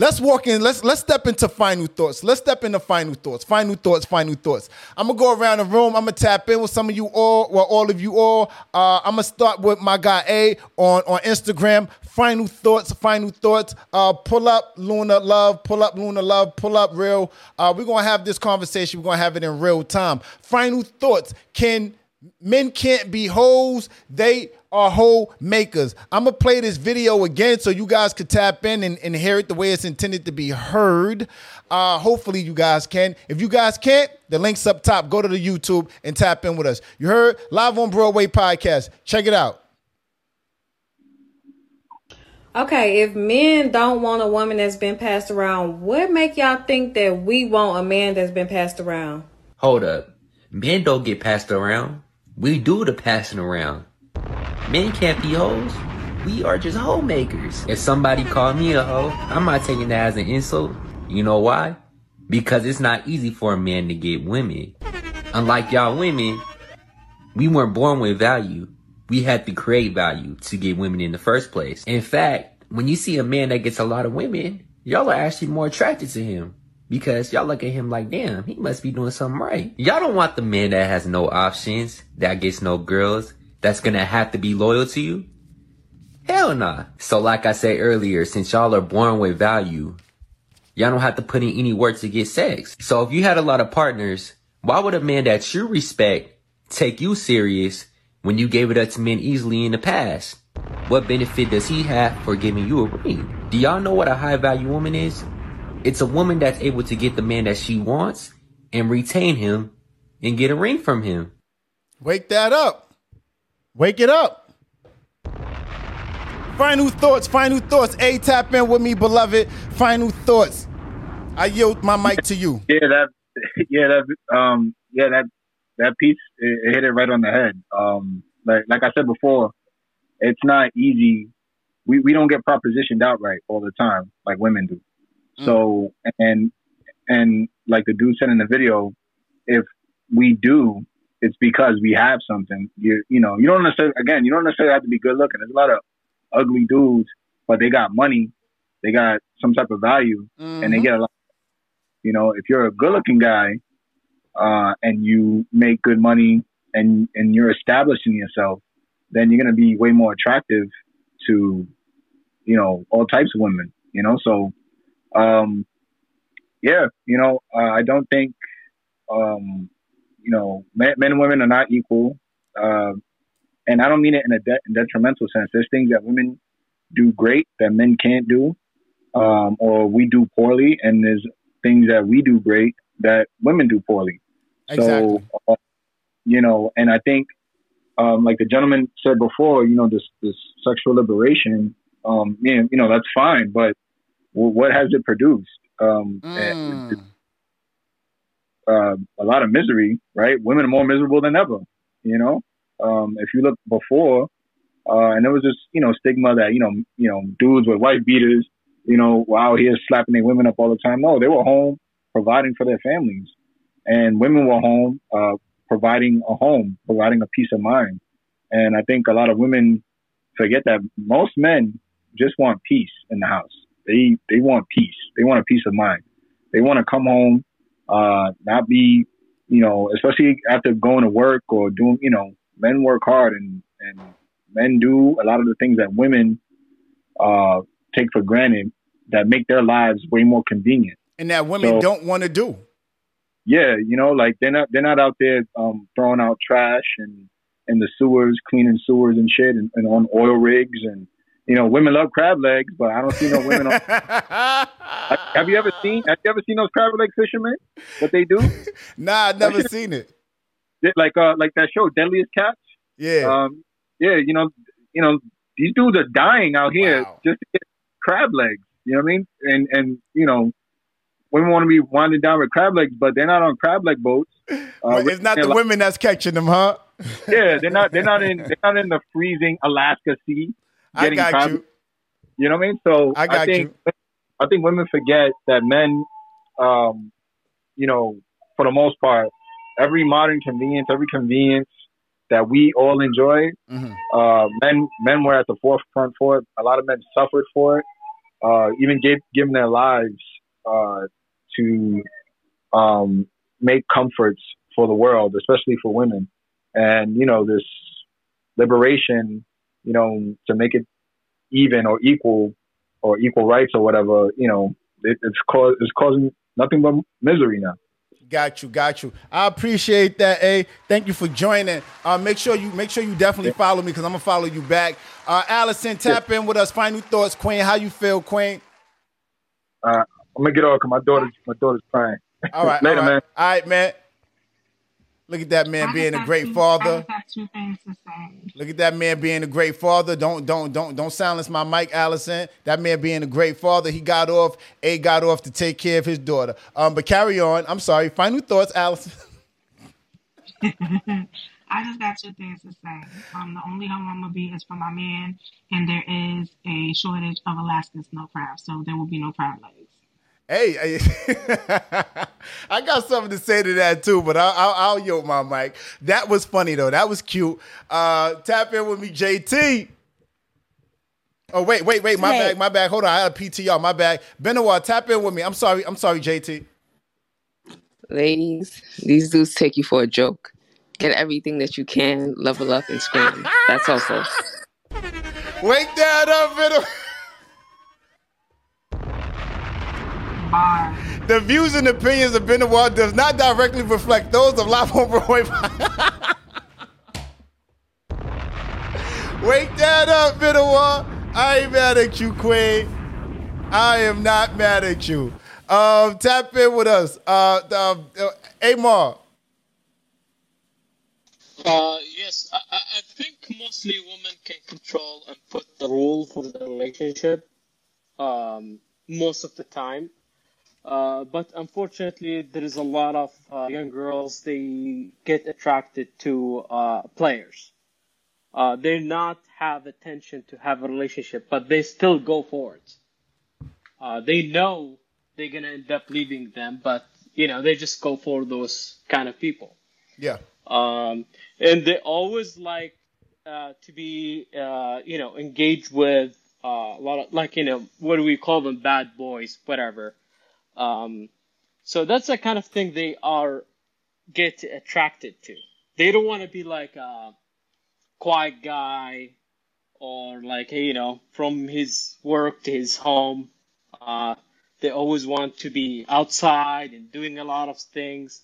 Let's walk in. Let's let's step into final thoughts. Let's step into final thoughts. Final thoughts. Final thoughts. I'm gonna go around the room. I'm gonna tap in with some of you all, well, all of you all. Uh, I'm gonna start with my guy A on on Instagram. Final thoughts. Final thoughts. Uh, pull up Luna Love. Pull up Luna Love. Pull up real. Uh, we're gonna have this conversation. We're gonna have it in real time. Final thoughts. Can men can't be hoes? They are hoe makers. I'm gonna play this video again so you guys could tap in and, and hear it the way it's intended to be heard. Uh, hopefully you guys can. If you guys can't, the link's up top. Go to the YouTube and tap in with us. You heard live on Broadway podcast. Check it out. Okay, if men don't want a woman that's been passed around, what make y'all think that we want a man that's been passed around? Hold up. Men don't get passed around. We do the passing around. Men can't be hoes. We are just homemakers. If somebody called me a hoe, I'm not taking that as an insult. You know why? Because it's not easy for a man to get women. Unlike y'all women, we weren't born with value. We had to create value to get women in the first place. In fact, when you see a man that gets a lot of women, y'all are actually more attracted to him. Because y'all look at him like, damn, he must be doing something right. Y'all don't want the man that has no options, that gets no girls, that's gonna have to be loyal to you. Hell nah. So like I said earlier, since y'all are born with value, y'all don't have to put in any work to get sex. So if you had a lot of partners, why would a man that you respect take you serious when you gave it up to men easily in the past? What benefit does he have for giving you a ring? Do y'all know what a high value woman is? It's a woman that's able to get the man that she wants and retain him and get a ring from him. Wake that up. Wake it up. Final thoughts. Final thoughts. A tap in with me, beloved. Final thoughts. I yield my mic to you. Yeah, that <laughs> yeah, that um yeah, that that piece it, it hit it right on the head. Um like like I said before, it's not easy we, we don't get propositioned outright all the time like women do. So and and like the dude said in the video, if we do, it's because we have something. You you know, you don't necessarily again, you don't necessarily have to be good looking. There's a lot of ugly dudes, but they got money, they got some type of value, and they Mhm. get a lot. You know, if you're a good looking guy, uh, and you make good money and and you're establishing yourself, then you're gonna be way more attractive to, you know, all types of women. You know, so um, yeah, you know, uh, I don't think, um, you know, men, men and women are not equal. Uh, and I don't mean it in a de- detrimental sense. There's things that women do great that men can't do, um, or we do poorly, and there's things that we do great that women do poorly. Exactly. So, uh, you know, and I think, um, like the gentleman said before, you know, this this sexual liberation, um, you know, that's fine, but what has it produced? Um, Mm. Uh, a lot of misery, right? Women are more miserable than ever. You know, um, if you look before, uh, and there was this, you know, stigma that you know, you know, dudes with white beaters, you know, were out here slapping their women up all the time. No, they were home providing for their families, and women were home uh, providing a home, providing a peace of mind. And I think a lot of women forget that most men just want peace in the house. They they want peace. They want a peace of mind. They want to come home, uh, not be, you know, especially after going to work or doing, you know, men work hard and and men do a lot of the things that women uh, take for granted that make their lives way more convenient. And that women So- don't want to do. Yeah, you know, like they're not they're not out there um, throwing out trash and in the sewers, cleaning sewers and shit, and, and on oil rigs and you know, women love crab legs, but I don't see no women. on, <laughs> have, you ever seen Have you ever seen those crab leg fishermen? What they do? <laughs> nah, I've never seen it. Like uh, like that show, Deadliest Catch. Yeah. Um, yeah, you know, you know, these dudes are dying out here just to get crab legs. You know what I mean? And and you know, women want to be winding down with crab legs, but they're not on crab leg boats. Uh, But it's not the like- women that's catching them, huh? Yeah, they're not. They're not <laughs> in. They're not in the freezing Alaska Sea. I getting got crab- you. You know what I mean? So I got think I think women forget that men, um, you know, for the most part, every modern convenience, every convenience that we all enjoy, Mhm. uh, men men were at the forefront for it. A lot of men suffered for it, uh, even gave given their lives uh, to um, make comforts for the world, especially for women. And you know, this liberation, you know, to make it even or equal or equal rights or whatever, you know, it, it's cause it's causing nothing but misery now. Got you, got you. I appreciate that, A. Thank you for joining. Uh, make sure you make sure you definitely follow me because I'm gonna follow you back. Uh, Allison, tap in with us. Final thoughts, Queen. How you feel, Queen? Uh, I'm gonna get off because my daughter's my daughter's crying. All right, <laughs> later, all right. man. All right, man. Look at that man being a great father. I have two things to say. Look at that man being a great father. Don't don't don't don't silence my mic, Allison. That man being a great father. He got off. A got off to take care of his daughter. Um, but carry on. I'm sorry. Final thoughts, Allison. <laughs> <laughs> I just got two things to say. Um, the only home I'm gonna be is for my man, and there is a shortage of Alaska snow crabs, so there will be no crab legs. Hey, I, <laughs> I got something to say to that too, but I'll, I'll, I'll yoke my mic. That was funny though. That was cute. Uh, tap in with me, JT. Oh wait, wait, wait. My Hey. bag, my bag. Hold on, I had a PTR. My bag. Benoit, tap in with me. I'm sorry. I'm sorry, JT. Ladies, these dudes take you for a joke. Get everything that you can, level up and scream. That's also. Wake that up, Benoit. The views and opinions of Benoit does not directly reflect those of Live on Broadway. <laughs> Wake that up, Benoit. I ain't mad at you, Queen. I am not mad at you. Um, tap in with us. Uh, uh, uh, Amar. Uh, yes, I, I I think mostly women can control and put the rules for the relationship um, most of the time. Uh, but unfortunately, there is a lot of uh, young girls, they get attracted to uh, players. Uh, they not have attention to have a relationship, but they still go for it. Uh, they know they're gonna end up leaving them, but you know they just go for those kind of people. Yeah. Um, and they always like uh, to be uh, you know engaged with uh, a lot of like you know what do we call them bad boys whatever. Um, so that's the kind of thing they are get attracted to. They don't want to be like a quiet guy or like you know from his work to his home. Uh, they always want to be outside and doing a lot of things.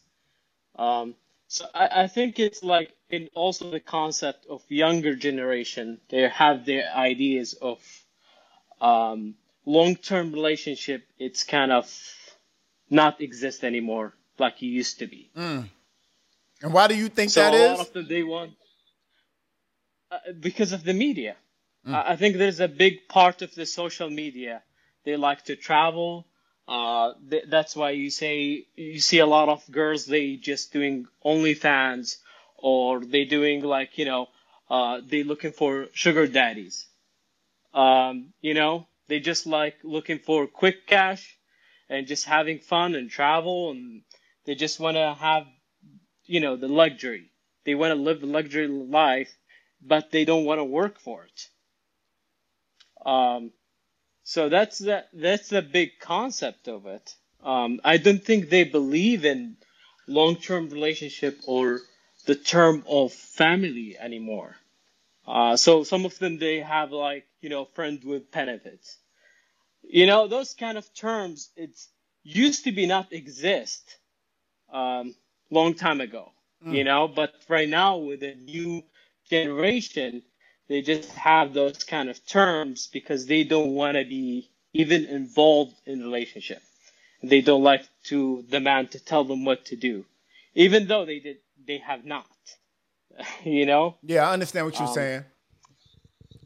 Um, so I, I think it's like in also the concept of younger generation. They have their ideas of um, long-term relationship. It's kind of not exist anymore like it used to be. Mm. And why do you think that is? so that is? them they want uh, because of the media. Mm. I I think there's a big part of the social media. They like to travel. Uh, th- that's why you say you see a lot of girls they just doing OnlyFans or they doing like you know uh, they looking for sugar daddies. Um, you know they just like looking for quick cash and just having fun and travel and they just want to have you know the luxury. They want to live the luxury life, but they don't want to work for it. Um, so that's the that's the big concept of it. Um, I don't think they believe in long-term relationship or the term of family anymore. Uh, so some of them they have like you know friend with benefits. You know those kind of terms. It's used to be not exist um, long time ago. Mm. You know, but right now with the new generation, they just have those kind of terms because they don't want to be even involved in relationship. They don't like to the man to tell them what to do, even though they did they have not. <laughs> you know. Yeah, I understand what you're Um, saying.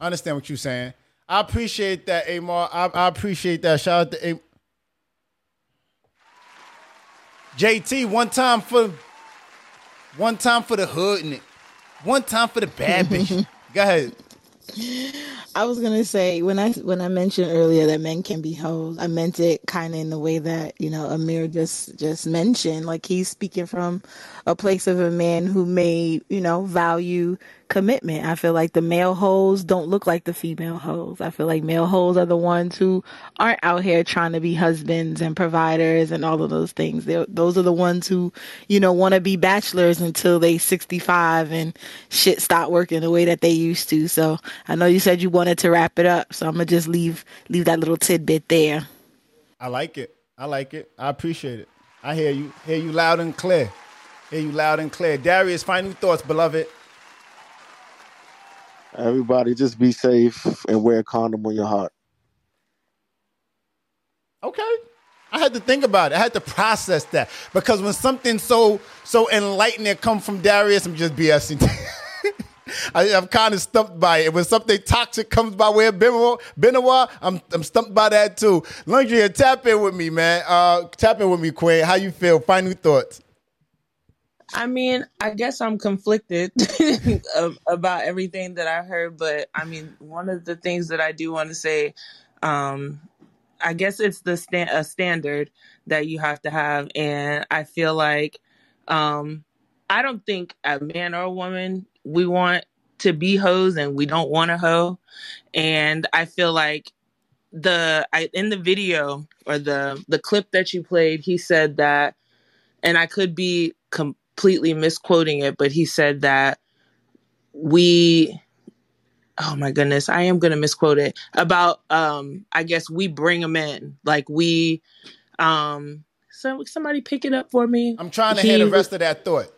I understand what you're saying. I appreciate that, Amar. I, I appreciate that. Shout out to A- JT. One time for, one time for the hood and one time for the bad <laughs> bitch. Go ahead. I was gonna say when I when I mentioned earlier that men can be hoes, I meant it kind of in the way that you know Amir just just mentioned. Like he's speaking from a place of a man who may you know value commitment. I feel like the male hoes don't look like the female hoes. I feel like male hoes are the ones who aren't out here trying to be husbands and providers and all of those things. They're, those are the ones who you know want to be bachelors until they 65 and shit stop working the way that they used to. So I know you said you wanted to wrap it up, so I'm gonna just leave leave that little tidbit there. I like it. I like it. I appreciate it. I hear you. Hear you loud and clear. Hear you loud and clear. Darius, final thoughts, beloved. Everybody, just be safe and wear a condom on your heart. Okay. I had to think about it. I had to process that because when something so so enlightening come from Darius, I'm just BSing. <laughs> I, I'm kind of stumped by it. When something toxic comes by way of Benoit, Benoit I'm I'm stumped by that too. Laundry, tap in with me, man. Uh, tap in with me, Quinn. How you feel? Final thoughts. I mean, I guess I'm conflicted <laughs> about everything that I heard, but I mean, one of the things that I do want to say, um, I guess it's the sta- a standard that you have to have, and I feel like, um, I don't think a man or a woman we want to be hoes, and we don't want a hoe, and I feel like the I in the video or the the clip that you played, he said that and I could be completely misquoting it, but he said that we oh my goodness, I am going to misquote it about um I guess we bring them in. Like we um so somebody pick it up for me. I'm trying to hear the rest of that thought.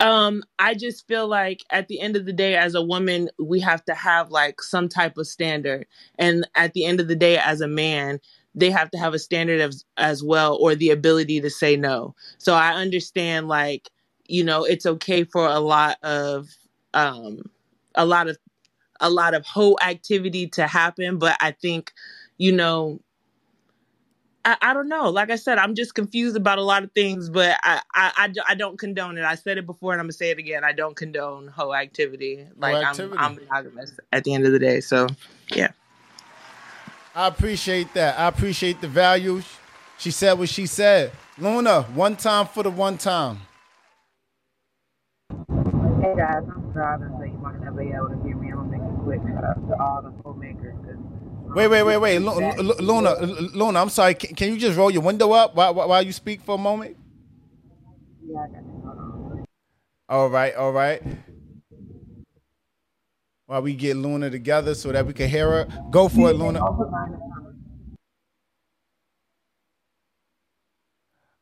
Um, I just feel like at the end of the day, as a woman, we have to have like some type of standard. And at the end of the day, as a man, they have to have a standard as as well or the ability to say no. So I understand like, you know, it's okay for a lot of um a lot of a lot of whole activity to happen, but I think, you know, I, I don't know. Like I said, I'm just confused about a lot of things, but I, I, I, I don't condone it. I said it before and I'm gonna say it again. I don't condone hoe activity. Like activity. I'm, I'm monogamous at the end of the day. So yeah. I appreciate that. I appreciate the value. She said what she said. Luna, one time for the one time. Hey guys, I'm driving, so you might not be able to hear me. I'm gonna make it quick to all the filmmakers. Um, wait, wait, wait, wait, Lu- Lu- Luna, Lu- Luna. I'm sorry. Can, can you just roll your window up while, while while you speak for a moment? Yeah, I got you. Hold on. All right, all right. While we get Luna together so that we can hear her, go for it, Luna.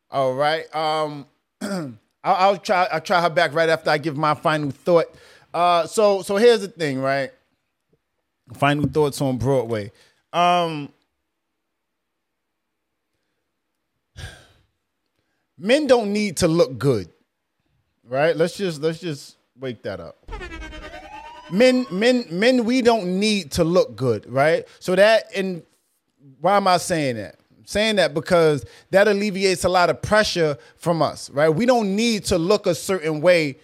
All right. Um, <clears throat> I'll, I'll try. I'll try her back right after I give my final thought. Uh, so so here's the thing, right? Final thoughts on Broadway. Um, <sighs> men don't need to look good, right? Let's just let's just wake that up. Men, men, men. We don't need to look good, right? So that and why am I saying that? I'm saying that because that alleviates a lot of pressure from us, right? We don't need to look a certain way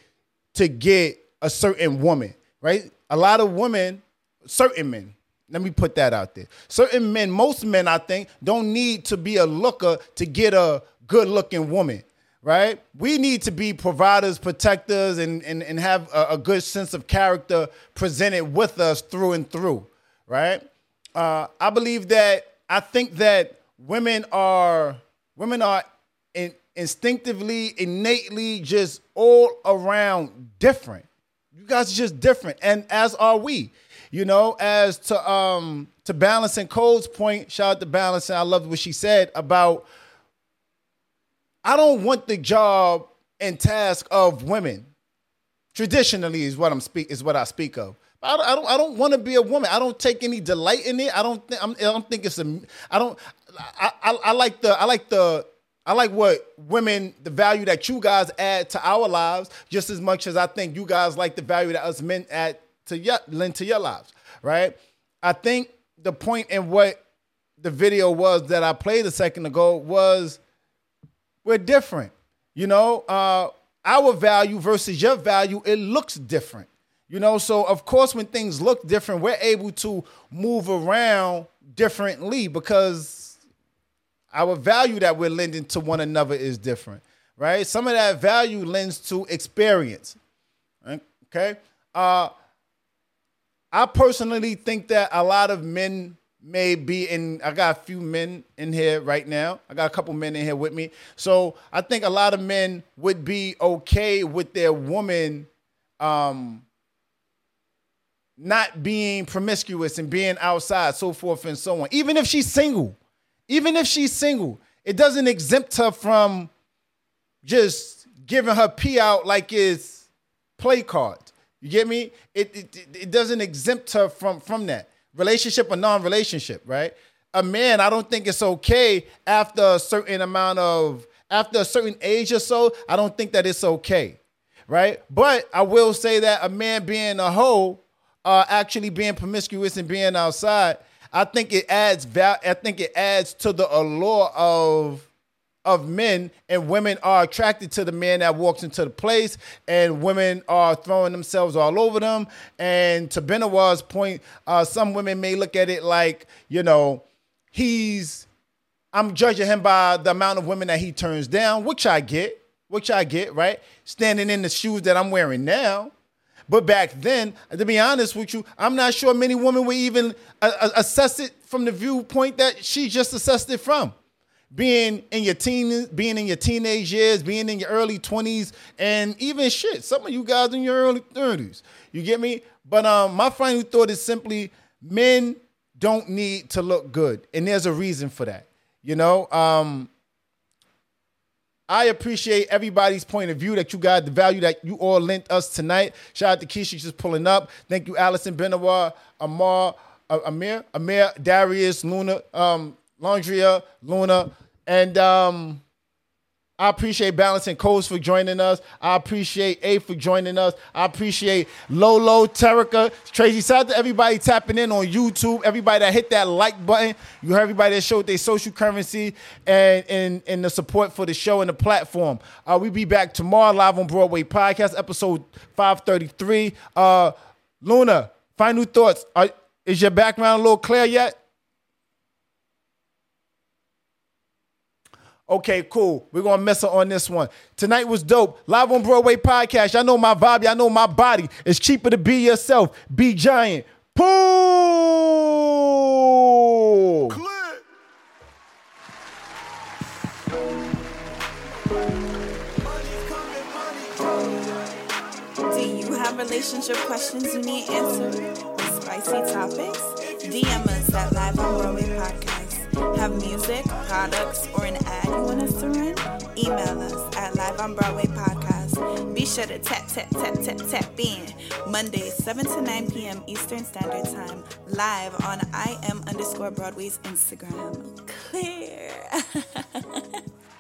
to get a certain woman, right? A lot of women, certain men, let me put that out there. Certain men, most men, I think, don't need to be a looker to get a good looking woman, right? We need to be providers, protectors, and, and, and have a, a good sense of character presented with us through and through, right? Uh, I believe that, I think that women are, women are in, instinctively, innately, just all around different. You guys are just different, and as are we. You know, as to um to Balance and Cole's point, shout out to Balance, and I loved what she said about I don't want the job and task of women. Traditionally, is what I'm speak is what I speak of. I don't, I don't, I don't want to be a woman. I don't take any delight in it. I don't think, I don't think it's a, I don't, I, I, I like the, I like the, I like what women, the value that you guys add to our lives, just as much as I think you guys like the value that us men add to your, lend to your lives, right? I think the point in what the video was that I played a second ago was we're different. You know, uh, our value versus your value, it looks different. You know, so of course, when things look different, we're able to move around differently because our value that we're lending to one another is different, right? Some of that value lends to experience. Okay. Uh, I personally think that a lot of men may be in I got a few men in here right now. I got a couple men in here with me. So I think a lot of men would be okay with their woman um not being promiscuous and being outside, so forth and so on. Even if she's single, even if she's single, it doesn't exempt her from just giving her pee out like it's play cards. You get me? It, it it doesn't exempt her from from that relationship or non-relationship, right? A man, I don't think it's okay after a certain amount of after a certain age or so. I don't think that it's okay, right? But I will say that a man being a hoe, uh, actually being promiscuous and being outside, I think it adds val- I think it adds to the allure of of men and women are attracted to the man that walks into the place and women are throwing themselves all over them. And to Benoit's point uh, some women may look at it like you know he's i'm judging him by the amount of women that he turns down which i get which i get right? Standing in the shoes that i'm wearing now. But back then to be honest with you i'm not sure many women would even uh, uh, assess it from the viewpoint that she just assessed it from being in your teen, being in your teenage years, being in your early 20s, and even shit, some of you guys in your early 30s. You get me? But um, my final thought is simply men don't need to look good. And there's a reason for that. You know, um, I appreciate everybody's point of view that you got, the value that you all lent us tonight. Shout out to Keisha just pulling up. Thank you, Allison Benoit, Amar, uh, Amir, Amir, Darius, Luna, um, Laundria, Luna, and um, I appreciate Balance and Coast for joining us. I appreciate A for joining us. I appreciate Lolo, Terica, Tracy. Shout out to everybody tapping in on YouTube. Everybody that hit that like button. You heard everybody that showed their social currency and, and, and the support for the show and the platform. Uh, we be back tomorrow live on Broadway Podcast, episode 533. Uh, Luna, final thoughts. Are, is your background a little clear yet? Okay, cool. We're gonna mess up on this one. Tonight was dope. Live on Broadway podcast. Y'all know my vibe. Y'all know my body. It's cheaper to be yourself. Be giant. Pool. Do you have relationship questions you need answered? Spicy topics? DM us at Live on Broadway Podcast. Have music, products, or an ad you want us to run? Email us at Live on Broadway Podcast. Be sure to tap, tap, tap, tap, tap in. Mondays, 7 to 9 p.m. Eastern Standard Time. Live on I am underscore Broadway's Instagram. Clear. <laughs>